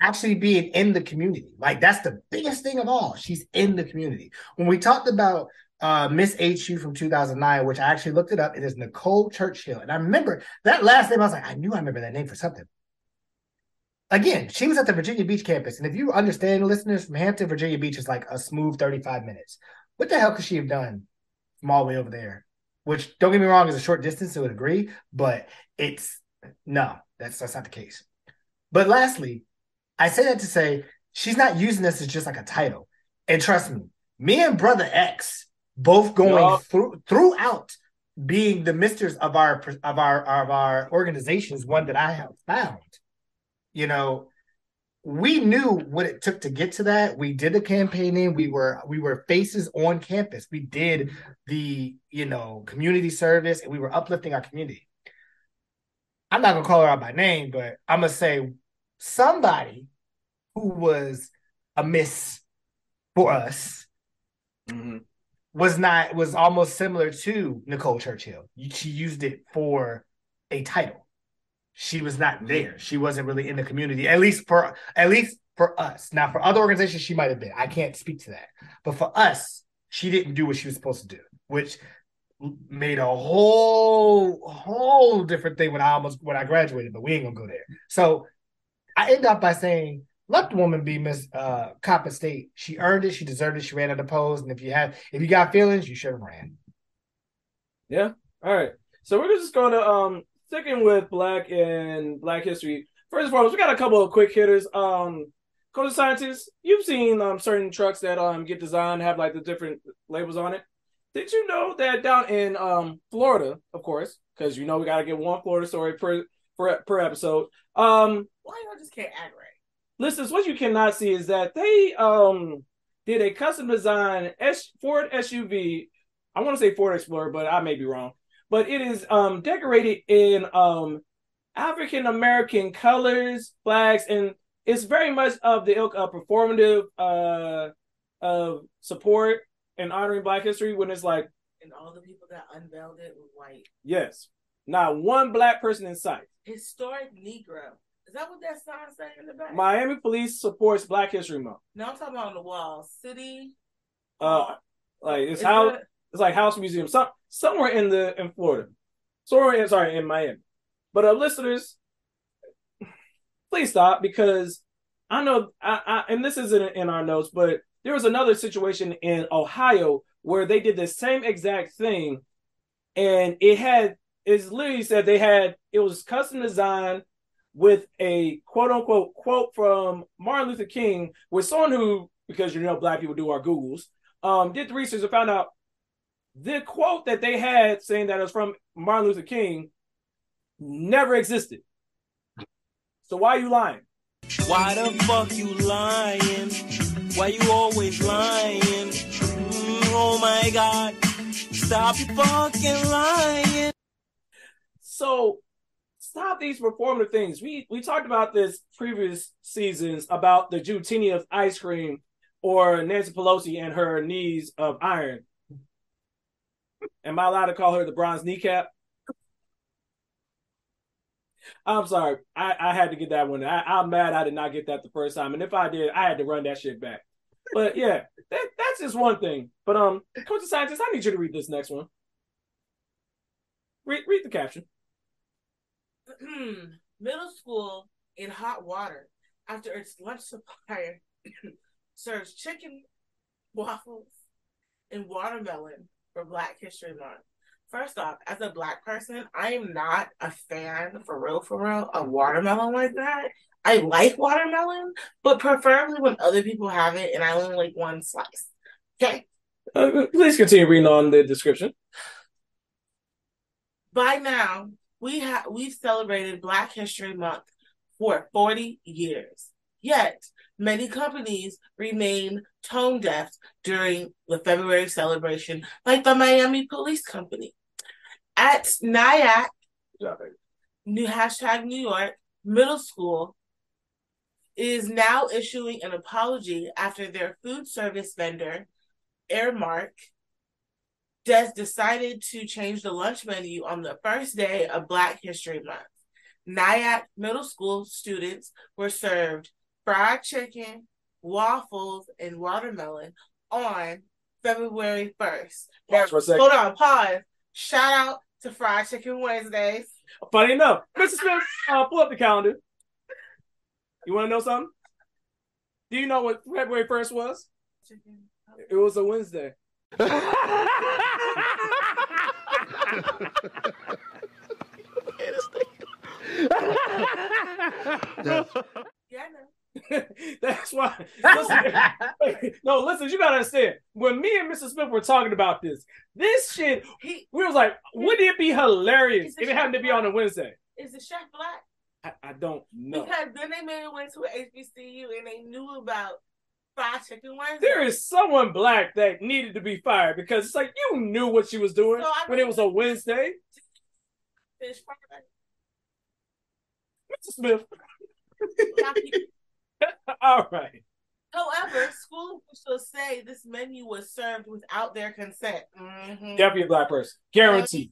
actually being in the community. Like that's the biggest thing of all. She's in the community. When we talked about uh, Miss HU from 2009, which I actually looked it up. It is Nicole Churchill. And I remember that last name. I was like, I knew I remember that name for something. again, she was at the Virginia Beach campus. And if you understand, listeners, from Hampton, Virginia Beach is like a smooth 35 minutes. What the hell could she have done from all the way over there? Which, don't get me wrong, is a short distance, I would agree, but it's no, that's that's not the case. But lastly, I say that to say she's not using this as just like a title. And trust me, me and Brother X both going through throughout being the misters of our of our of our organizations, one that I have found. You know, we knew what it took to get to that. We did the campaigning. We were we were faces on campus. We did the you know community service, and we were uplifting our community. I'm not gonna call her out by name, but I'm gonna say somebody who was a miss for us Mm-hmm. Was not was almost similar to Nicole Churchill. She used it for a title. She was not mm-hmm. there. She wasn't really in the community. At least for at least for us. Now for other organizations, she might have been. I can't speak to that. But for us, she didn't do what she was supposed to do, which made a whole whole different thing when I almost when I graduated. But we ain't gonna go there. So I end up by saying let the woman be Miss uh Coppin State. She earned it, she deserved it, she ran out of pose. And if you had, if you got feelings, you should have ran. Yeah. All right. So we're just going to um sticking with Black and Black history. First and foremost, we got a couple of quick hitters. Um, Coach Scientists, you've seen um certain trucks that um get designed have like the different labels on it. Did you know that down in um Florida, of course, because you know we got to get one Florida story per per per episode. Um, Why y'all just can't act right? Listeners, what you cannot see is that they um did a custom design S Ford SUV. I want to say Ford Explorer, but I may be wrong. But it is um decorated in um African American colors, flags, and it's very much of the ilk of performative uh of support and honoring Black history. When it's like, And all the people that unveiled it were white. yes, not one black person in sight. Historic Negro. Is that what that sign saying in the back? Miami Police supports Black History Month. no, I'm talking about on the wall. City. Uh, like it's how that- it's like House Museum, some somewhere in the in Florida, somewhere in sorry in Miami. But uh, listeners, please stop because I know I, I and this isn't in our notes, but there was another situation in Ohio where they did the same exact thing, and it had it's literally said they had it was custom designed with a quote unquote quote from Martin Luther King with someone who because you know black people do our googles um did the research and found out the quote that they had saying that it was from Martin Luther King never existed. So why are you lying? Why the fuck you lying? Why you always lying? Mm, oh my god. Stop you fucking lying. So stop these performative things. We we talked about this previous seasons about the Juneteenth ice cream or Nancy Pelosi and her knees of iron. Am I allowed to call her the bronze kneecap? I'm sorry. I, I had to get that one. I, I'm mad I did not get that the first time. And if I did, I had to run that shit back. But yeah, that, that's just one thing. But um, Coach of Scientist, I need you to read this next one. Read read the caption. Middle school in hot water after its lunch supplier serves chicken, waffles, and watermelon for Black History Month. First off, as a black person, I am not a fan, for real, for real, of watermelon like that. I like watermelon, but preferably when other people have it and I only like one slice. Okay. Uh, please continue reading on the description. By now, we have we've celebrated Black History Month for 40 years. Yet, many companies remain tone deaf during the February celebration, like the Miami Police Company. At Nyack, new hashtag New York, middle school is now issuing an apology after their food service vendor, Aramark, des- decided to change the lunch menu on the first day of Black History Month. Nyack Middle School students were served fried chicken, waffles, and watermelon on February 1st. Pause for a second. Hold on, pause. Shout out to Fried Chicken Wednesdays. Funny enough, Mr. Smith, uh, pull up the calendar. You want to know something? Do you know what February first was? It was a Wednesday. Yeah, I know. That's why. Listen, no, listen, you gotta understand. When me and Mr. Smith were talking about this, this shit, He we was like, wouldn't it be hilarious if it happened to be on a Wednesday? is the chef black I, I don't know. because then they made it went to an HBCU and they knew about fried chicken Wednesday. There is someone black that needed to be fired because it's like you knew what she was doing So when it was a Wednesday. fish fry. Mr. Smith. All right. However, school officials say this menu was served without their consent. Mhm. Gotta be a black person. Guaranteed.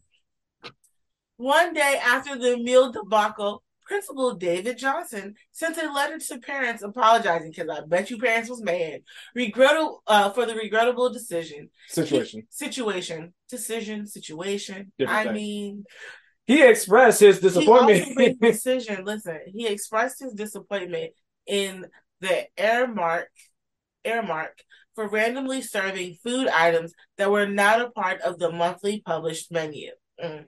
One day after the meal debacle, Principal David Johnson sent a letter to parents apologizing because I bet you parents was mad, regrettal uh, for the regrettable decision Situation. situation decision situation. Different I thing. mean, He expressed his disappointment. decision. Listen, he expressed his disappointment in the Aramark Aramark for randomly serving food items that were not a part of the monthly published menu. Mm.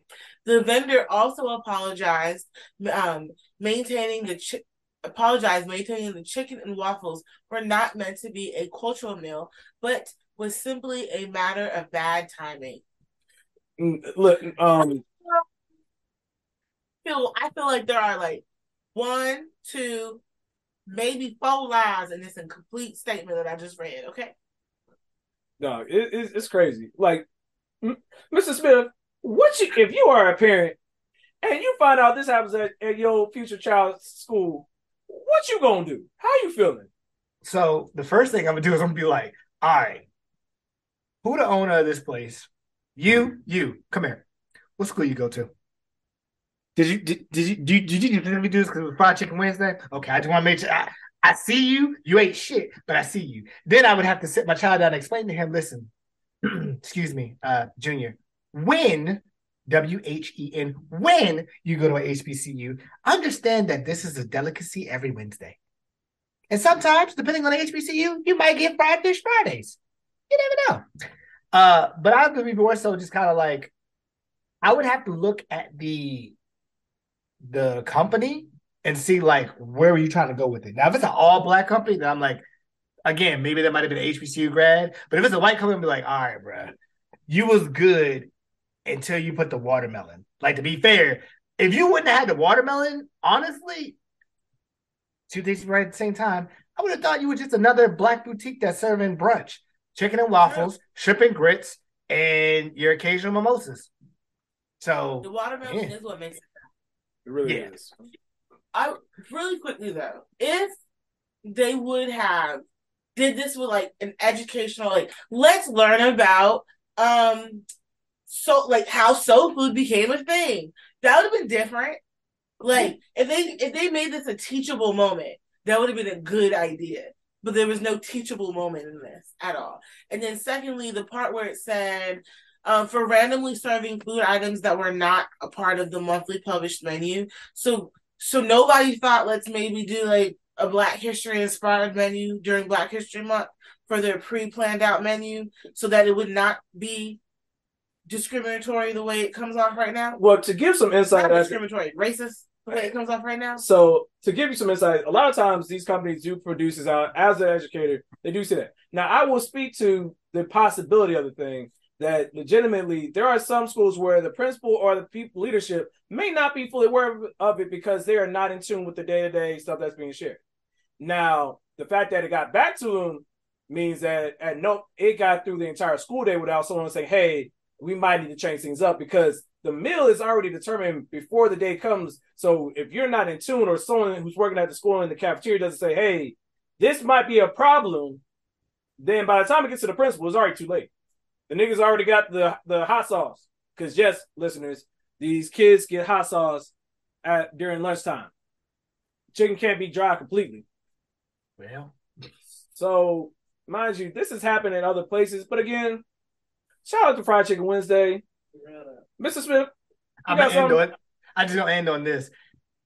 The vendor also apologized, um, maintaining the chi- apologized maintaining the chicken and waffles were not meant to be a cultural meal, but was simply a matter of bad timing. Mm, Look, um, feel I feel like there are like one, two, maybe four lies in this incomplete statement that I just read. Okay, no, it, it's, it's crazy. Like, Mr. Smith, what you if you are a parent and you find out this happens at, at your future child's school, what you gonna do? How you feeling? So the first thing I'm gonna do is I'm gonna be like, all right, who the owner of this place? You, you, come here. What school you go to? Did you did, did you did, you did we do this because it was fried chicken Wednesday? Okay, I just want to make sure I, I see you. You ain't shit, but I see you. Then I would have to sit my child down and explain to him, listen, excuse me, uh, junior, when W H E N, when you go to a HBCU, understand that this is a delicacy every Wednesday. And sometimes, depending on the HBCU, you might get fried fish Fridays. You never know. Uh, but I would be more so just kind of like I would have to look at the the company and see like where are you trying to go with it. Now, if it's an all black company, then I'm like, again, maybe that might have been an HBCU grad. But if it's a white company, I'm be like, all right, bro, you was good until you put the watermelon. Like to be fair, if you wouldn't have had the watermelon, honestly, two things right at the same time, I would have thought you were just another black boutique that's serving brunch, chicken and waffles, shrimp and grits, and your occasional mimosas. So the watermelon yeah. is what makes it. It really Yeah. is. I really quickly though, if they would have did this with like an educational, like let's learn about um so like how soul food became a thing. That would have been different. Like if they if they made this a teachable moment, that would have been a good idea. But there was no teachable moment in this at all. And then secondly, the part where it said um, for randomly serving food items that were not a part of the monthly published menu. So so nobody thought let's maybe do like a Black History inspired menu during Black History Month for their pre planned out menu so that it would not be discriminatory the way it comes off right now. Well, to give some insight, Not as- discriminatory, racist the way it comes off right now. So to give you some insight, a lot of times these companies do produce this out as an educator. They do say that. Now I will speak to the possibility of the thing that legitimately there are some schools where the principal or the people leadership may not be fully aware of it because they are not in tune with the day to day stuff that's being shared. Now the fact that it got back to them means that at no it got through the entire school day without someone saying, "Hey, we might need to change things up," because the meal is already determined before the day comes. So if you're not in tune, or someone who's working at the school in the cafeteria doesn't say, "Hey, this might be a problem," then by the time it gets to the principal, it's already too late. The niggas already got the the hot sauce. Because yes, listeners, these kids get hot sauce at during lunchtime. Chicken can't be dry completely. Well, So, mind you, this has happened in other places. But again, shout out to Fried Chicken Wednesday. Mr. Smith, I'm gonna end on. I just gonna end on this.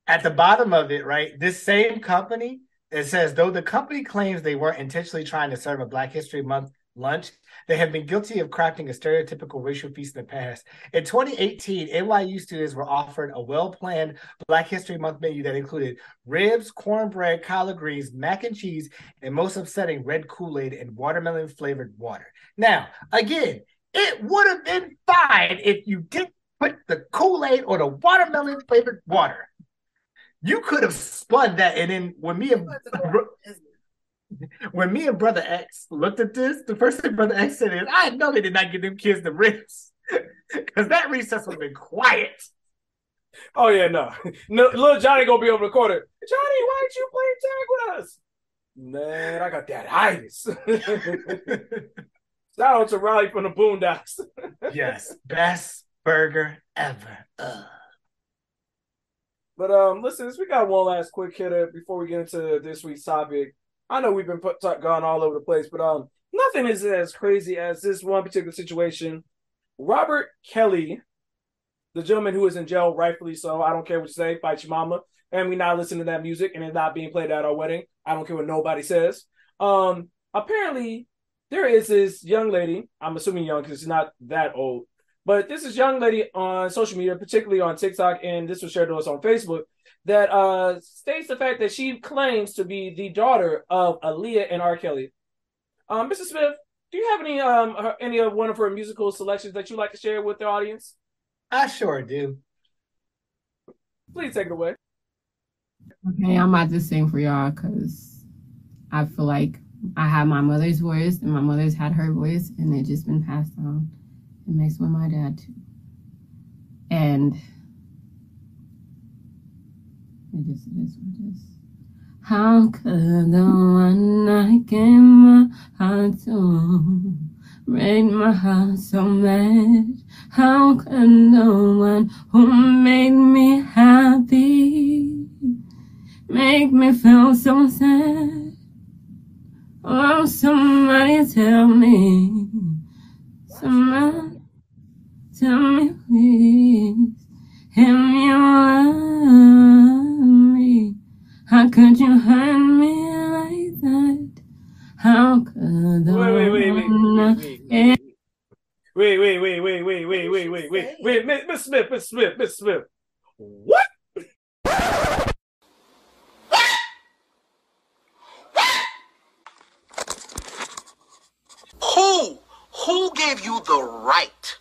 At the bottom of it, right? This same company It says though the company claims they weren't intentionally trying to serve a Black History Month lunch, they have been guilty of crafting a stereotypical racial feast in the past. In 2018, NYU students were offered a well-planned Black History Month menu that included ribs, cornbread, collard greens, mac and cheese, and most upsetting, red Kool-Aid and watermelon flavored water. Now, again, it would have been fine if you didn't put the Kool-Aid or the watermelon flavored water. You could have spun that, and then when me and when me and brother X looked at this, the first thing brother X said is, "I know they did not give them kids the ribs because that recess would have been quiet." Oh yeah, no, no, little Johnny gonna be over the corner. Johnny, why ain't you play tag with us? Man, I got that itis. Shout out to Riley from the Boondocks. yes, best burger ever. Ugh. But um, listen, we got one last quick hitter before we get into this week's topic. I know we've been put, t- gone all over the place, but um, nothing is as crazy as this one particular situation. Robert Kelly, the gentleman who is in jail, rightfully so. I don't care what you say, fight your mama, and we not listening to that music, and it's not being played at our wedding. I don't care what nobody says. Um, apparently, there is this young lady. I'm assuming young because she's not that old. But this is young lady on social media, particularly on TikTok, and this was shared to us on Facebook, that uh, states the fact that she claims to be the daughter of Aaliyah and R. Kelly. Um, Mr. Smith, do you have any um her, any of one of her musical selections that you'd like to share with the audience? I sure do. Please take it away. Okay, I'm about to sing for y'all because I feel like I have my mother's voice and my mother's had her voice, and it just been passed on. It makes with my dad too. And it just it is what it is. How could the one I gave my heart to break my heart so much? How could the one who made me happy make me feel so sad? Oh, somebody tell me, somebody. Tell me, please, if you love me, how could you hurt me like that? How could Wait, wait, wait, wait, wait, wait, wait, wait, wait, wait, wait, wait, wait, wait, wait, Miss Smith, Miss Smith, Miss Smith. What? Who? Who gave you the right,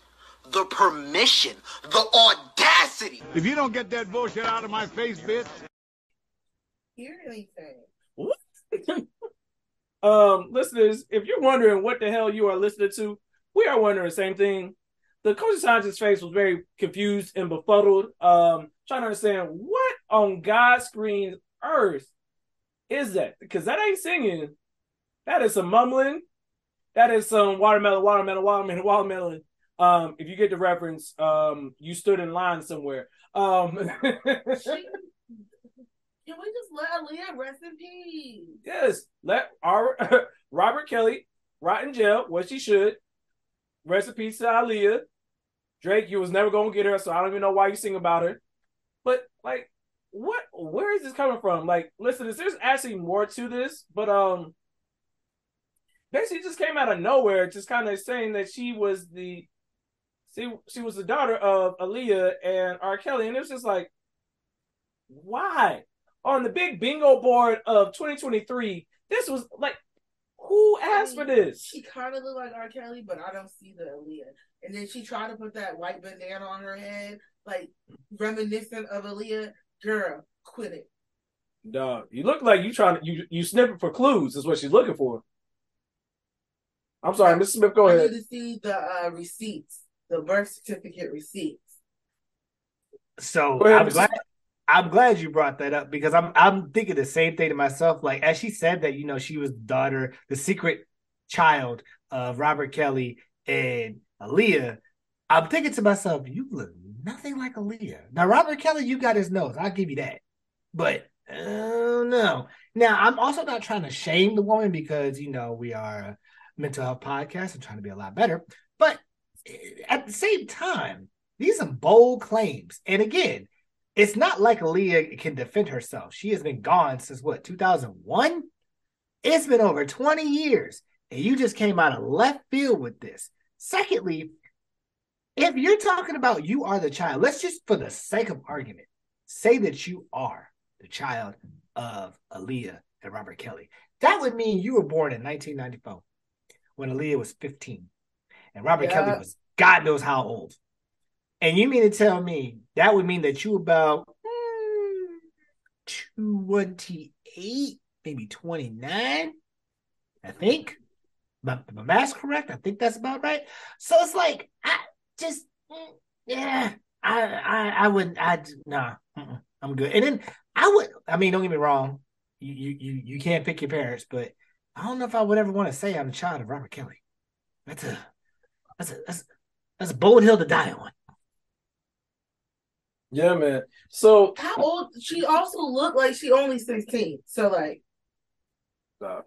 the permission, the audacity? If you don't get that bullshit out of my face, bitch. Hear anything? What? um, listeners, if you're wondering what the hell you are listening to, we are wondering the same thing. The coach scientist's face was very confused and befuddled, um, trying to understand what on God's green earth is that? Because that ain't singing. That is some mumbling. That is some watermelon, watermelon, watermelon, watermelon. Um, if you get the reference, um, you stood in line somewhere. Um, Can we just let Aaliyah rest in peace? Yes, let our Robert Kelly rot in jail, what she should. Rest in peace to Aaliyah. Drake, you was never gonna get her, so I don't even know why you sing about her. But like, what? Where is this coming from? Like, listen, there's actually more to this, but um, basically just came out of nowhere, just kind of saying that she was the, she she was the daughter of Aaliyah and R. Kelly, and it was just like, why? On the big bingo board of 2023, this was like, who asked for this? She kind of looked like R. Kelly, but I don't see the Aaliyah. And then she tried to put that white bandana on her head, like reminiscent of Aaliyah. Girl, quit it. Dog, you look like you trying to you you sniffing for clues. Is what she's looking for. I'm sorry, Mr. Smith. Go I ahead. need to see the uh, receipts, the birth certificate receipts. So I'm glad I'm glad you brought that up because I'm I'm thinking the same thing to myself. Like as she said that, you know, she was the daughter, the secret child of Robert Kelly and Aaliyah. I'm thinking to myself, you look nothing like Aaliyah. Now, Robert Kelly, you got his nose. I'll give you that. But uh, no. Now, I'm also not trying to shame the woman because, you know, we are a mental health podcast and trying to be a lot better. But at the same time, these are bold claims. And again, it's not like Aaliyah can defend herself. She has been gone since what 2001. It's been over 20 years, and you just came out of left field with this. Secondly, if you're talking about you are the child, let's just for the sake of argument say that you are the child of Aaliyah and Robert Kelly. That would mean you were born in 1994 when Aaliyah was 15 and Robert Yeah. Kelly was God knows how old. And you mean to tell me that would mean that you about mm, 28, maybe 29, I think. My, my math's correct. I think that's about right. So it's like, I just, mm, yeah, I, I, I wouldn't, I, nah, I'm good. And then I would, I mean, don't get me wrong. You, you, you, you can't pick your parents, but I don't know if I would ever want to say I'm the child of Robert Kelly. That's a, that's a, that's, that's a bold hill to die on. Yeah, man. So How old? She also looked like she only sixteen. So like, uh,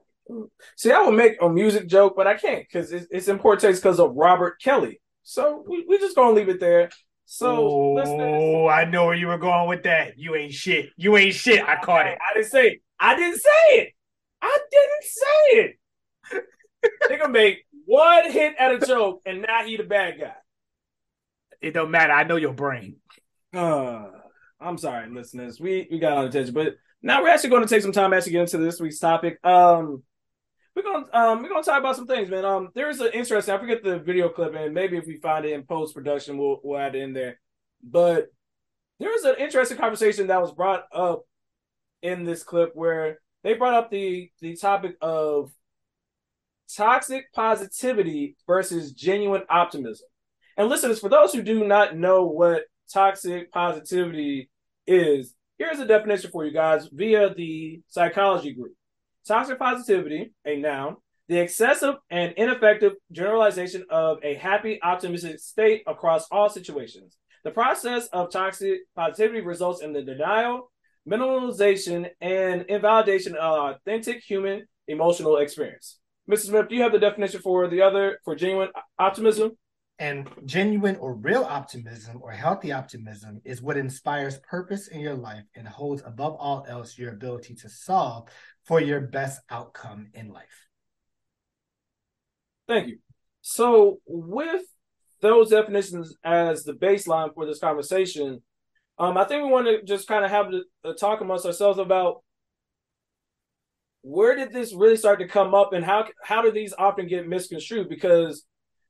see, I would make a music joke, but I can't because it's, it's in poor taste because of Robert Kelly. So we we just gonna leave it there. So oh, I know where you were going with that. You ain't shit. You ain't shit. I caught it. I didn't say it. I didn't say it. I didn't say it. they gonna make one hit at a joke and now he the bad guy. It don't matter. I know your brain. Uh, I'm sorry, listeners. We we got on attention, but now we're actually going to take some time to actually get into this week's topic. Um, we're gonna um we're gonna talk about some things, man. Um, there is an interesting. I forget the video clip, and maybe if we find it in post production, we'll we'll add it in there. But there was an interesting conversation that was brought up in this clip where they brought up the the topic of toxic positivity versus genuine optimism. And listeners, for those who do not know what toxic positivity is, here's a definition for you guys via the psychology group. Toxic positivity, a noun, the excessive and ineffective generalization of a happy, optimistic state across all situations. The process of toxic positivity results in the denial, minimalization, and invalidation of authentic human emotional experience. Mrs. Smith, do you have the definition for the other for genuine optimism? And genuine or real optimism or healthy optimism is what inspires purpose in your life and holds above all else your ability to solve for your best outcome in life. Thank you. So, with those definitions as the baseline for this conversation, um, I think we want to just kind of have a, a talk amongst ourselves about where did this really start to come up, and how how do these often get misconstrued? Because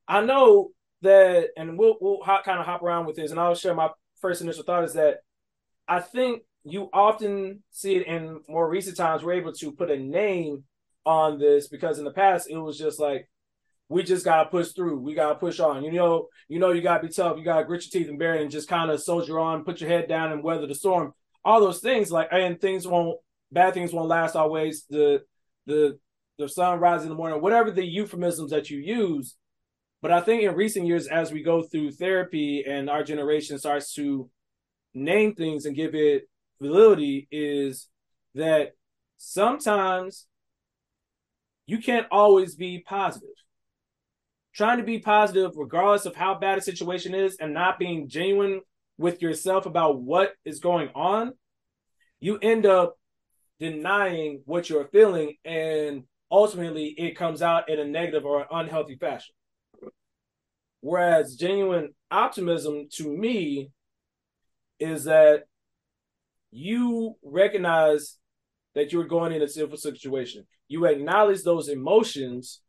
I know that, and we'll we'll hop, kind of hop around with this, and I'll share my first initial thought is that I think you often see it in more recent times. We're able to put a name on this because in the past it was just like we just gotta push through. We gotta push on. You know, you know, you gotta be tough. You gotta grit your teeth and bear it, and just kind of soldier on, put your head down, and weather the storm. All those things, like, and things won't, bad things won't last always. The the the sun rises in the morning, whatever the euphemisms that you use. But I think in recent years, as we go through therapy and our generation starts to name things and give it validity, is that sometimes you can't always be positive trying to be positive regardless of how bad a situation is and not being genuine with yourself about what is going on, you end up denying what you're feeling and ultimately it comes out in a negative or unhealthy fashion. Whereas genuine optimism to me is that you recognize that you're going in a sinful situation. You acknowledge those emotions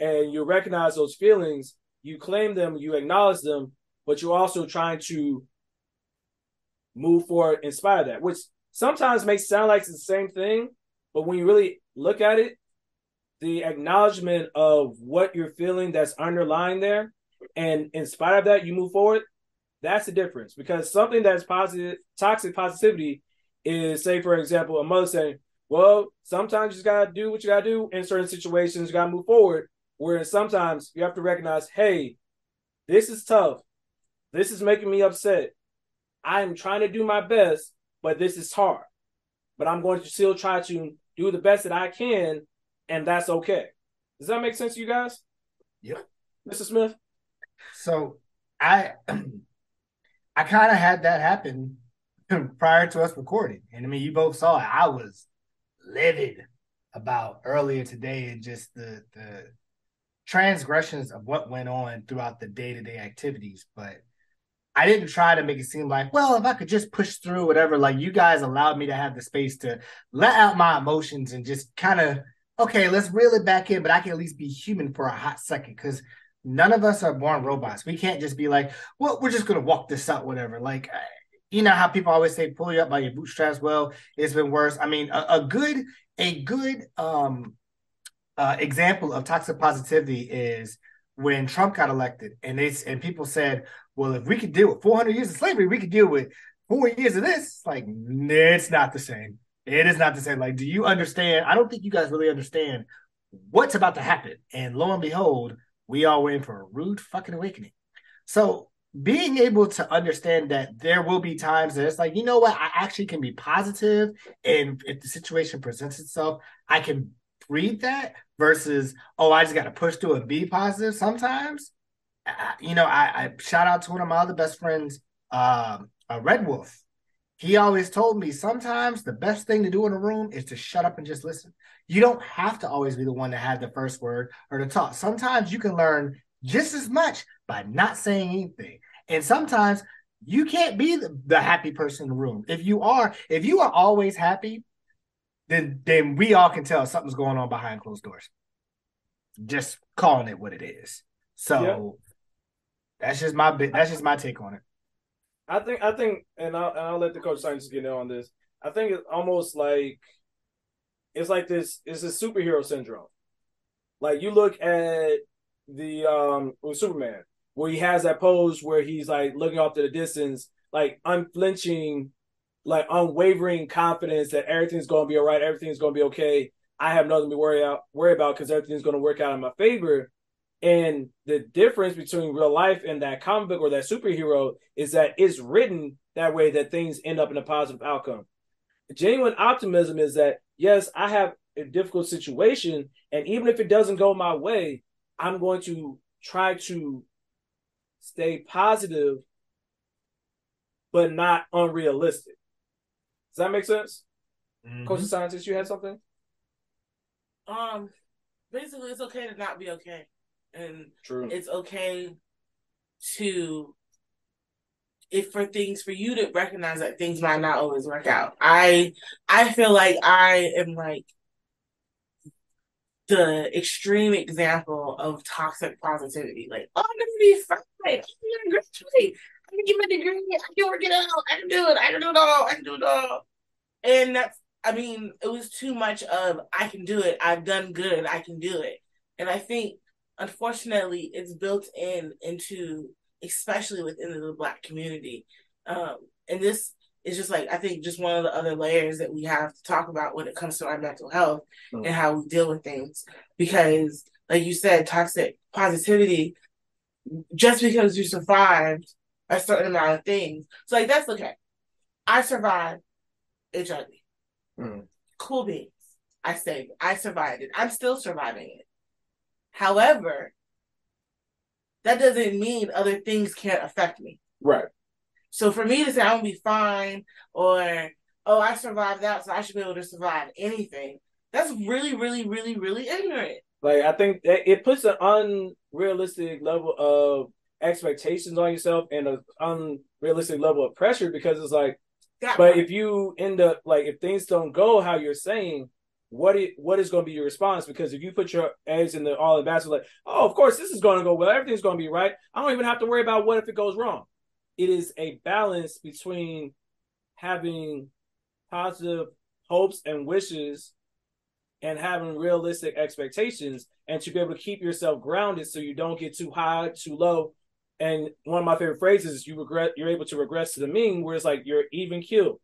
and you recognize those feelings, you claim them, you acknowledge them, but you're also trying to move forward in spite of that, which sometimes may sound like it's the same thing, but when you really look at it, the acknowledgement of what you're feeling that's underlying there, and in spite of that, you move forward. That's the difference because something that's positive, toxic positivity is, say, for example, a mother saying, Well, sometimes you just gotta do what you gotta do in certain situations, you gotta move forward. Whereas sometimes you have to recognize, hey, this is tough. This is making me upset. I am trying to do my best, but this is hard. But I'm going to still try to do the best that I can, and that's okay. Does that make sense to you guys? Yeah. Mr. Smith? So I I kind of had that happen prior to us recording. And I mean, you both saw it. I was livid about earlier today and just the the transgressions of what went on throughout the day to day activities. But I didn't try to make it seem like, well, if I could just push through whatever, like you guys allowed me to have the space to let out my emotions and just kind of, okay, let's reel it back in, but I can at least be human for a hot second because none of us are born robots. We can't just be like, well, we're just going to walk this out, whatever. Like, you know how people always say, pull you up by your bootstraps. Well, it's been worse. I mean, a, a good, a good um, uh, example of toxic positivity is when Trump got elected, and they and people said, "Well, if we could deal with 400 years of slavery, we could deal with four years of this." Like, it's not the same. It is not the same. Like, do you understand? I don't think you guys really understand what's about to happen. And lo and behold, we are waiting for a rude fucking awakening. So being able to understand that there will be times that it's like, you know what, I actually can be positive, and if the situation presents itself, I can breathe that versus, oh, I just got to push through and be positive. Sometimes, I, you know, I, I, shout out to one of my other best friends, uh, a Red Wolf. He always told me sometimes the best thing to do in a room is to shut up and just listen. You don't have to always be the one to have the first word or to talk. Sometimes you can learn just as much by not saying anything. And sometimes you can't be the, the happy person in the room. If you are, if you are always happy, then then we all can tell something's going on behind closed doors. Just calling it what it is. So yep. that's just my that's just my take on it. I think I think, and I'll, and I'll let the coach science get in on this. I think it's almost like it's like this. It's a superhero syndrome. Like you look at the um with Superman, where he has that pose where he's like looking off to the distance, like unflinching like unwavering confidence that everything's going to be all right, everything's going to be okay. I have nothing to worry out worry about because everything's going to work out in my favor. And the difference between real life and that comic book or that superhero is that it's written that way that things end up in a positive outcome. Genuine optimism is that yes, I have a difficult situation, and even if it doesn't go my way, I'm going to try to stay positive, but not unrealistic. Does that make sense? Mm-hmm. Coach of scientist, you had something? Um, basically, it's okay to not be okay, and True. it's okay to if for things for you to recognize that things might not always work out. I I feel like I am like the extreme example of toxic positivity. Like, oh, I'm gonna be fine. I'm gonna graduate. I can get my degree. I can work it out. I can do it. I can do it all. I can do it all. And that's, I mean, it was too much of, I can do it. I've done good. I can do it. And I think, unfortunately, it's built in into, especially within the Black community. Um, and this is just like, I think, just one of the other layers that we have to talk about when it comes to our mental health mm-hmm. and how we deal with things. Because, like you said, toxic positivity, just because you survived a certain amount of things. So like that's okay. I survived HIV. Mm. Cool beans. I say I survived it. I'm still surviving it. However, that doesn't mean other things can't affect me. Right. So for me to say I'm gonna be fine or oh I survived that so I should be able to survive anything, that's really, really, really, really ignorant. Like I think it puts an unrealistic level of expectations on yourself and an unrealistic level of pressure because it's like that but if you end up like if things don't go how you're saying what it, what is going to be your response? Because if you put your eggs in the all in basket like oh of course this is going to go well everything's going to be right. I don't even have to worry about what if it goes wrong. It is a balance between having positive hopes and wishes and having realistic expectations and to be able to keep yourself grounded so you don't get too high too low and one of my favorite phrases is you regret you're able to regress to the mean where it's like you're even killed.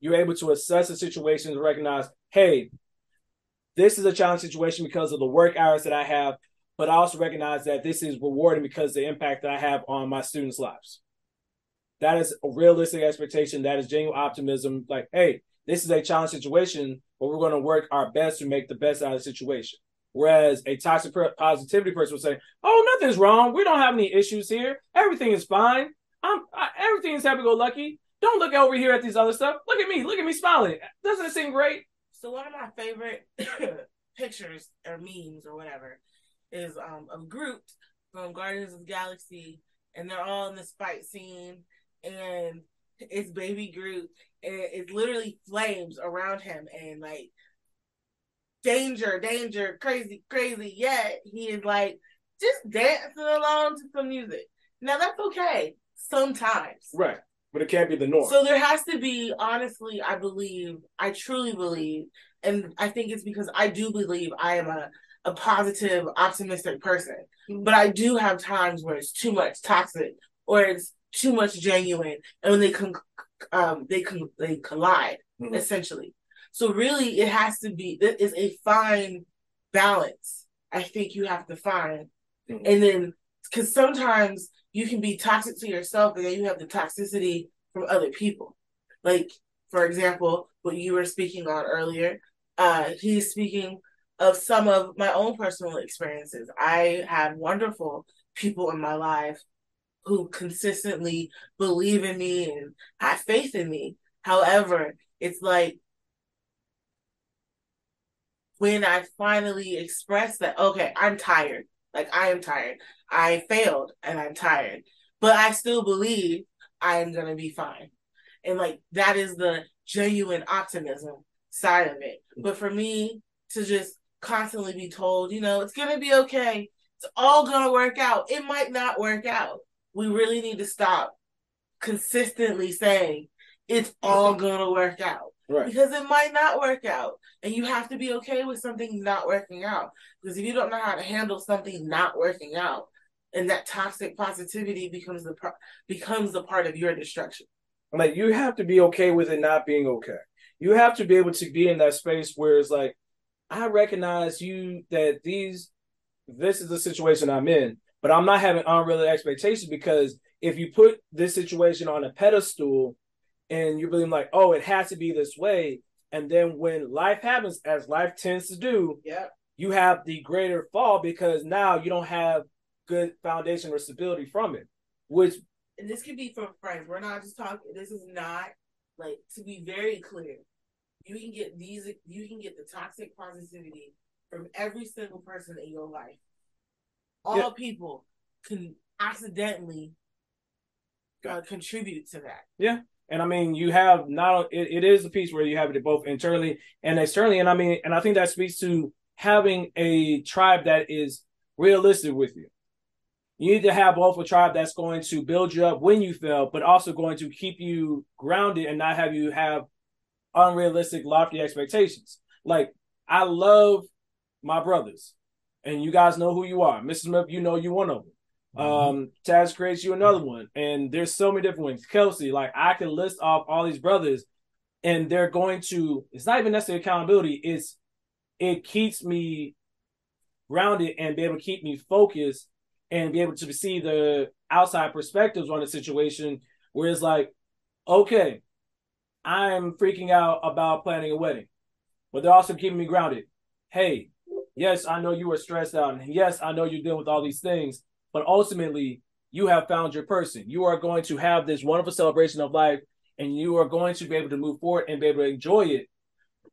You're able to assess the situation recognize, hey, this is a challenging situation because of the work hours that I have, but I also recognize that this is rewarding because the impact that I have on my students' lives. That is a realistic expectation. That is genuine optimism. Like, hey, this is a challenging situation, but we're going to work our best to make the best out of the situation. Whereas a toxic positivity person will say, "Oh, nothing's wrong. We don't have any issues here. Everything is fine. I'm I, everything is happy go lucky." Don't look over here at these other stuff. Look at me. Look at me smiling. Doesn't it seem great? So one of my favorite pictures or memes or whatever is um of Groot from Guardians of the Galaxy, and they're all in this fight scene, and it's baby Groot, and it's literally flames around him, and like danger, danger, crazy, crazy. Yet he is like just dancing along to some music. Now that's okay sometimes. Right. But it can't be the norm. So there has to be, honestly, I believe, I truly believe, and I think it's because I do believe I am a, a positive, optimistic person. But I do have times where it's too much toxic or it's too much genuine, and when they con- um they con- they collide Mhm. essentially. So really, it has to be. It is a fine balance. I think you have to find, and then because sometimes you can be toxic to yourself, and then you have the toxicity from other people. Like for example, what you were speaking on earlier. Uh, he's speaking of some of my own personal experiences. I have wonderful people in my life who consistently believe in me and have faith in me. However, it's like when I finally express that, okay, I'm tired. Like I am tired. I failed and I'm tired. But I still believe I am gonna be fine. And like that is the genuine optimism side of it. But for me to just constantly be told, you know, it's gonna be okay. It's all gonna work out. It might not work out. We really need to stop consistently saying it's all gonna work out. Right. Because it might not work out. And you have to be okay with something not working out. Because if you don't know how to handle something not working out, and that toxic positivity becomes the pro- becomes the part of your destruction. Like you have to be okay with it not being okay. You have to be able to be in that space where it's like, I recognize you that these this is the situation I'm in, but I'm not having unrealistic expectations because if you put this situation on a pedestal and you're really like, oh, it has to be this way, and then when life happens, as life tends to do, yeah, you have the greater fall because now you don't have good foundation or stability from it, which And this could be from friends. We're not just talking. This is not like to be very clear. You can get these. You can get the toxic positivity from every single person in your life. All Yeah. people can accidentally uh, contribute to that. Yeah. And I mean, you have not, it, it is a piece where you have it both internally and externally. And I mean, and I think that speaks to having a tribe that is realistic with you. You need to have both a tribe that's going to build you up when you fail, but also going to keep you grounded and not have you have unrealistic, lofty expectations. Like, I love my brothers, and you guys know who you are. Mrs. Smith, you know you one of them. Um, Taz creates you another one, and there's so many different ones. Kelsey, like I can list off all these brothers, and they're going to. It's not even necessarily accountability. It's it keeps me grounded and be able to keep me focused and be able to see the outside perspectives on the situation. Where it's like, okay, I'm freaking out about planning a wedding, but they're also keeping me grounded. Hey, yes, I know you are stressed out, and yes, I know you're dealing with all these things but ultimately you have found your person. You are going to have this wonderful celebration of life and you are going to be able to move forward and be able to enjoy it.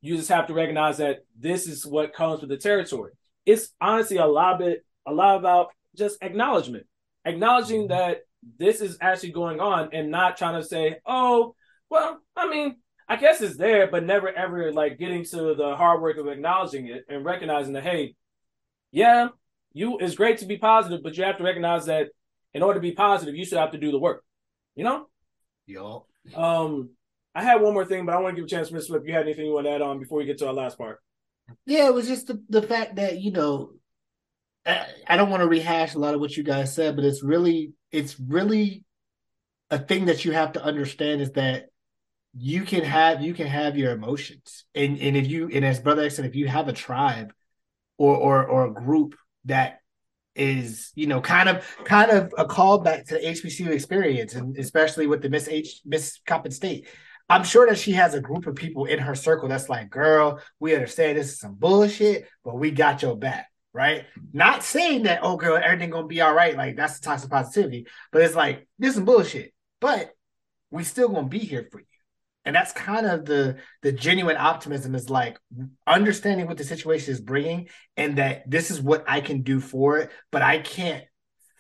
You just have to recognize that this is what comes with the territory. It's honestly a lot of a lot about just acknowledgement, acknowledging mm-hmm. that this is actually going on and not trying to say, oh, well, I mean, I guess it's there, but never ever like getting to the hard work of acknowledging it and recognizing that, hey, yeah, you it's great to be positive, but you have to recognize that in order to be positive, you still have to do the work. You know? Yo. Um, I had one more thing, but I want to give a chance for Mr. Smith. You had anything you want to add on before we get to our last part? Yeah, it was just the, the fact that, you know, I, I don't want to rehash a lot of what you guys said, but it's really, it's really a thing that you have to understand is that you can have you can have your emotions. And and if you and as Brother X said, if you have a tribe or or or a group that is you know kind of kind of a callback to the HBCU experience, and especially with the Miss H Miss Coppin State. I'm sure that she has a group of people in her circle that's like, girl, we understand this is some bullshit, but we got your back, right? Not saying that, oh girl, everything gonna be all right. Like that's the toxic positivity, but it's like this is bullshit. But we still gonna be here for you. And that's kind of the the genuine optimism is like understanding what the situation is bringing and that this is what I can do for it, but I can't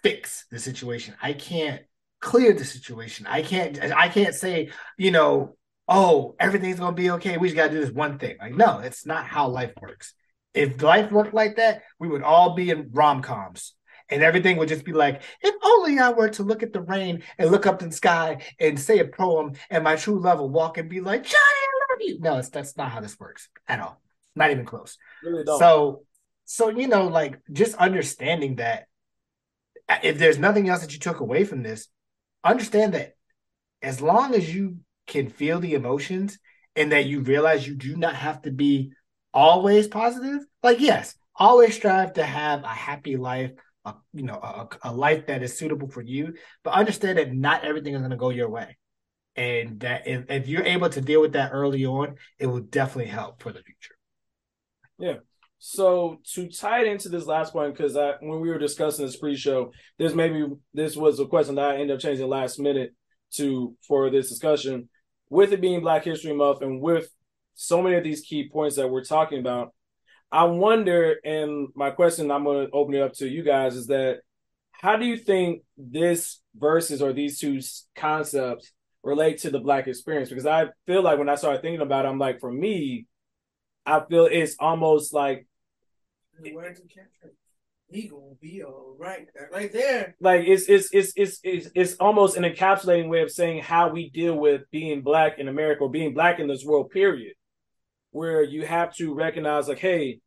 fix the situation. I can't clear the situation. I can't I can't say, you know, oh, everything's gonna be okay. We just gotta do this one thing. Like, no, it's not how life works. If life worked like that, we would all be in rom coms. And everything would just be like, if only I were to look at the rain and look up in the sky and say a poem and my true love will walk and be like, Johnny, I love you. No, it's, that's not how this works at all. Not even close. Really. So, so you know, like just understanding that uh, if there's nothing else that you took away from this, understand that as long as you can feel the emotions and that you realize you do not have to be always positive, like yes, always strive to have a happy life, a, you know, a, a life that is suitable for you, but understand that not everything is going to go your way. And that if, if you're able to deal with that early on, it will definitely help for the future. Yeah. So to tie it into this last point, because when we were discussing this pre-show, this maybe this was a question that I ended up changing last minute to for this discussion. With it being Black History Month and with so many of these key points that we're talking about, I wonder, and my question I'm going to open it up to you guys is that how do you think this verses or these two concepts relate to the Black experience? Because I feel like when I started thinking about it, I'm like, for me, I feel it's almost like He gonna be all right, right there. like it's it's it's it's it's, it's almost an encapsulating way of saying how we deal with being black in America or being black in this world period where you have to recognize like hey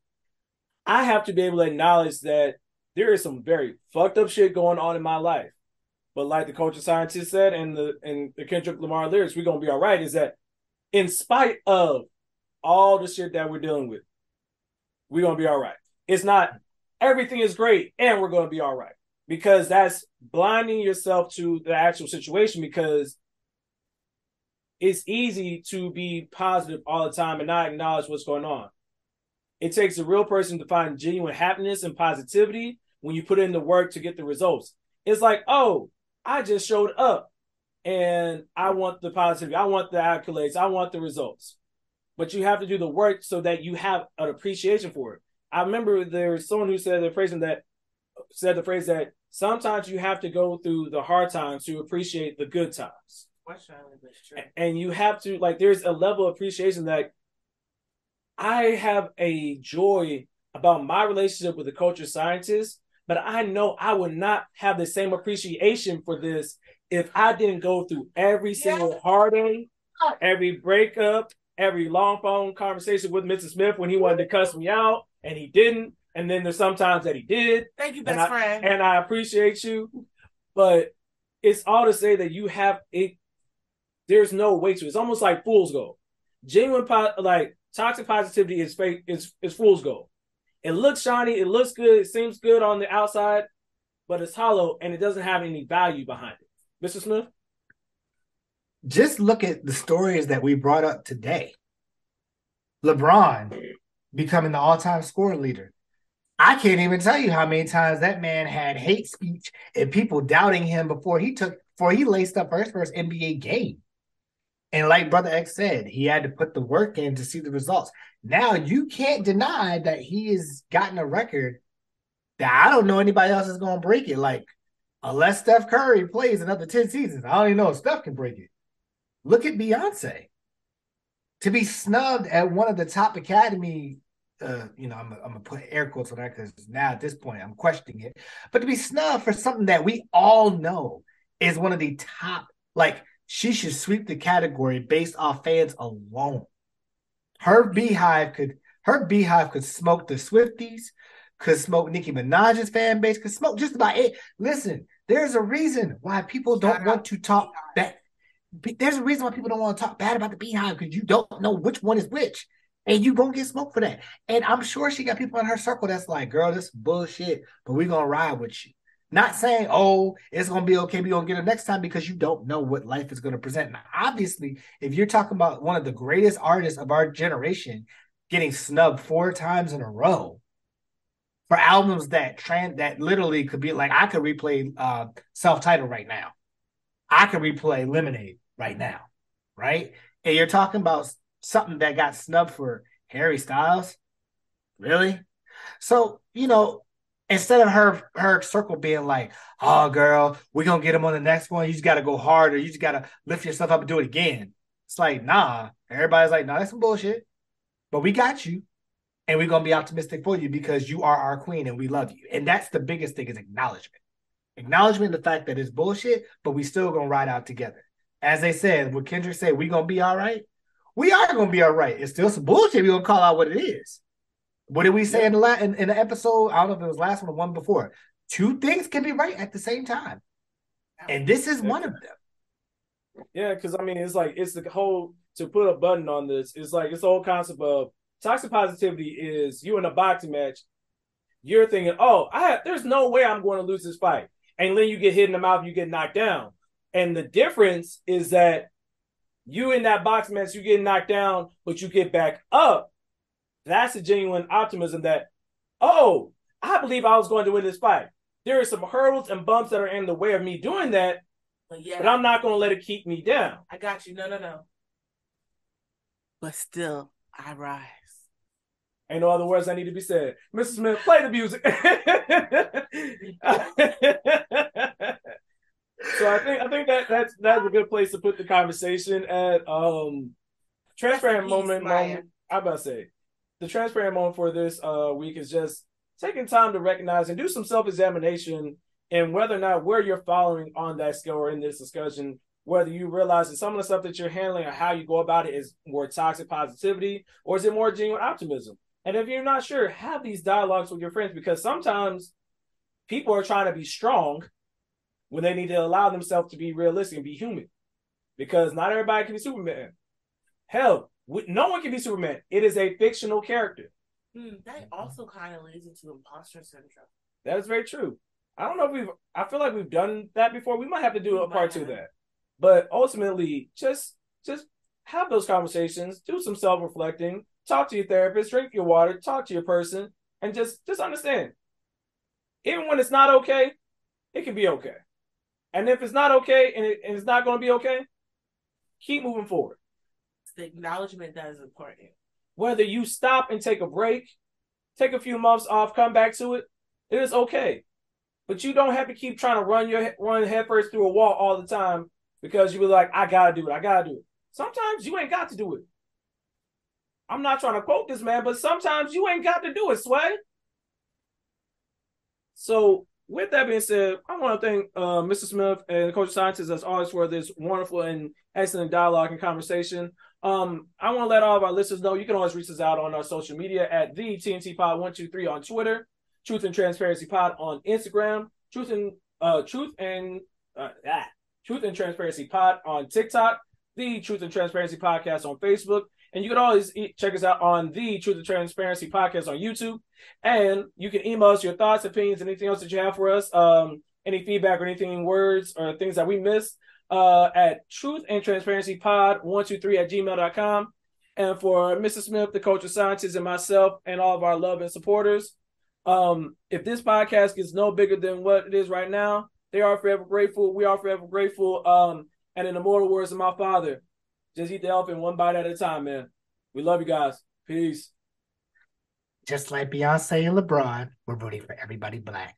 I have to be able to acknowledge that there is some very fucked up shit going on in my life but like the Coach Scientist said and the and the Kendrick Lamar lyrics we're to be all right is that in spite of all the shit that we're dealing with we're to be all right it's not everything is great and we're to be all right because that's blinding yourself to the actual situation because it's easy to be positive all the time and not acknowledge what's going on. It takes a real person to find genuine happiness and positivity when you put in the work to get the results. It's like, oh, I just showed up and I want the positivity, I want the accolades, I want the results. But you have to do the work so that you have an appreciation for it. I remember there's someone who said the phrase that said the phrase that sometimes you have to go through the hard times to appreciate the good times. And you have to like there's a level of appreciation that I have a joy about my relationship with the Coach Scientist, but I know I would not have the same appreciation for this if I didn't go through every single heartache, every breakup, every long phone conversation with Mr. Smith when he wanted to cuss me out and he didn't. And then there's sometimes that he did. Thank you, and best I, friend. And I appreciate you. But it's all to say that you have it. There's no way to. It's almost like fool's gold. Genuine, po- like toxic positivity is fake. Is is fool's gold. It looks shiny. It looks good. It seems good on the outside, but it's hollow and it doesn't have any value behind it. Mr. Smith. Just look at the stories that we brought up today. LeBron becoming the all-time scoring leader. I can't even tell you how many times that man had hate speech and people doubting him before he took before he laced up first first NBA game. And like Brother X said, he had to put the work in to see the results. Now you can't deny that he has gotten a record that I don't know anybody else is going to break it. Like unless Steph Curry plays another ten seasons, I don't even know if Steph can break it. Look at Beyonce to be snubbed at one of the top academy uh, you know, I'm, I'm gonna put air quotes on that because now at this point I'm questioning it. But to be snubbed for something that we all know is one of the top, like she should sweep the category based off fans alone. Her BeyHive could, her BeyHive could smoke the Swifties, could smoke Nicki Minaj's fan base, could smoke just about it. Listen, there's a reason why people don't want to talk bad. There's a reason why people don't want to talk bad about the BeyHive because you don't know which one is which and you gonna get smoked for that. And I'm sure she got people in her circle that's like, girl, this is bullshit, but we gonna ride with you. Not saying, oh, it's gonna be okay, we gonna get it next time because you don't know what life is gonna present. Now, obviously, if you're talking about one of the greatest artists of our generation getting snubbed four times in a row for albums that trans that literally could be like I could replay uh self-titled right now. I could replay Lemonade right now, right? And you're talking about something that got snubbed for Harry Styles, really? So you know, instead of her her circle being like, "Oh, girl, we're gonna get him on the next one," you just got to go harder. You just got to lift yourself up and do it again. It's like, nah. Everybody's like, nah, that's some bullshit. But we got you, and we're gonna be optimistic for you because you are our queen and we love you. And that's the biggest thing is acknowledgement. Acknowledgement the fact that it's bullshit, but we still gonna ride out together. As they said, what Kendrick said, we gonna be all right. We are gonna be all right. It's still some bullshit. We gonna call out what it is. What did we say in the la- in, in the episode? I don't know if it was last one or one before. Two things can be right at the same time, and this is one of them. Yeah, because I mean, it's like it's the whole to put a button on this. It's like it's the whole concept of toxic positivity is you in a boxing match. You're thinking, oh, I have, there's no way I'm going to lose this fight, and then you get hit in the mouth, you get knocked down, and the difference is that you in that boxing match, you get knocked down, but you get back up. That's a genuine optimism that, oh, I believe I was going to win this fight. There are some hurdles and bumps that are in the way of me doing that, But yeah, but I'm not going to let it keep me down. I got you. No, no, no. But still, I rise. Ain't no other words that need to be said. Mrs. Smith, play the music. so I think I think that that's that's a good place to put the conversation at. Um, transparent moment. Moment I about to say the transparent moment for this uh week is just taking time to recognize and do some self examination and whether or not where you're following on that scale or in this discussion. Whether you realize that some of the stuff that you're handling or how you go about it is more toxic positivity or is it more genuine optimism? And if you're not sure, have these dialogues with your friends because sometimes people are trying to be strong when they need to allow themselves to be realistic and be human. Because not everybody can be Superman. Hell, no one can be Superman. It is a fictional character. Hmm, that also kind of leads into imposter syndrome. That is very true. I don't know if we've. I feel like we've done that before. We might have to do a part two of that. But ultimately, just just have those conversations. Do some self reflecting. Talk to your therapist. Drink your water. Talk to your person, and just just understand. Even when it's not okay, it can be okay. And if it's not okay, and, it, and it's not going to be okay, keep moving forward. The acknowledgement that is important. Whether you stop and take a break, take a few months off, come back to it, it is okay. But you don't have to keep trying to run your run headfirst through a wall all the time because you be like, I gotta do it, I gotta do it. Sometimes you ain't got to do it. I'm not trying to quote this man, but sometimes you ain't got to do it, Sway. So, with that being said, I want to thank uh, Mr. Smith and the Coach Scientist as always for this wonderful and excellent dialogue and conversation. Um, I want to let all of our listeners know you can always reach us out on our social media at the TNT Pod One Two Three on Twitter, Truth and Transparency Pod on Instagram, Truth and uh, Truth and uh, ah, Truth and Transparency Pod on TikTok, the Truth and Transparency Podcast on Facebook, and you can always check us out on the Truth and Transparency Podcast on YouTube. And you can email us your thoughts, opinions, anything else that you have for us, um, any feedback or anything, words or things that we missed uh, at truth and transparency pod 123 at gmail.com. And for Mr. Smith, the coach of scientists, and myself, and all of our love and supporters, um, if this podcast gets no bigger than what it is right now, they are forever grateful. We are forever grateful. Um, and in the mortal words of my father, just eat the elephant one bite at a time, man. We love you guys. Peace. Just like Beyonce and LeBron, we're rooting for everybody black.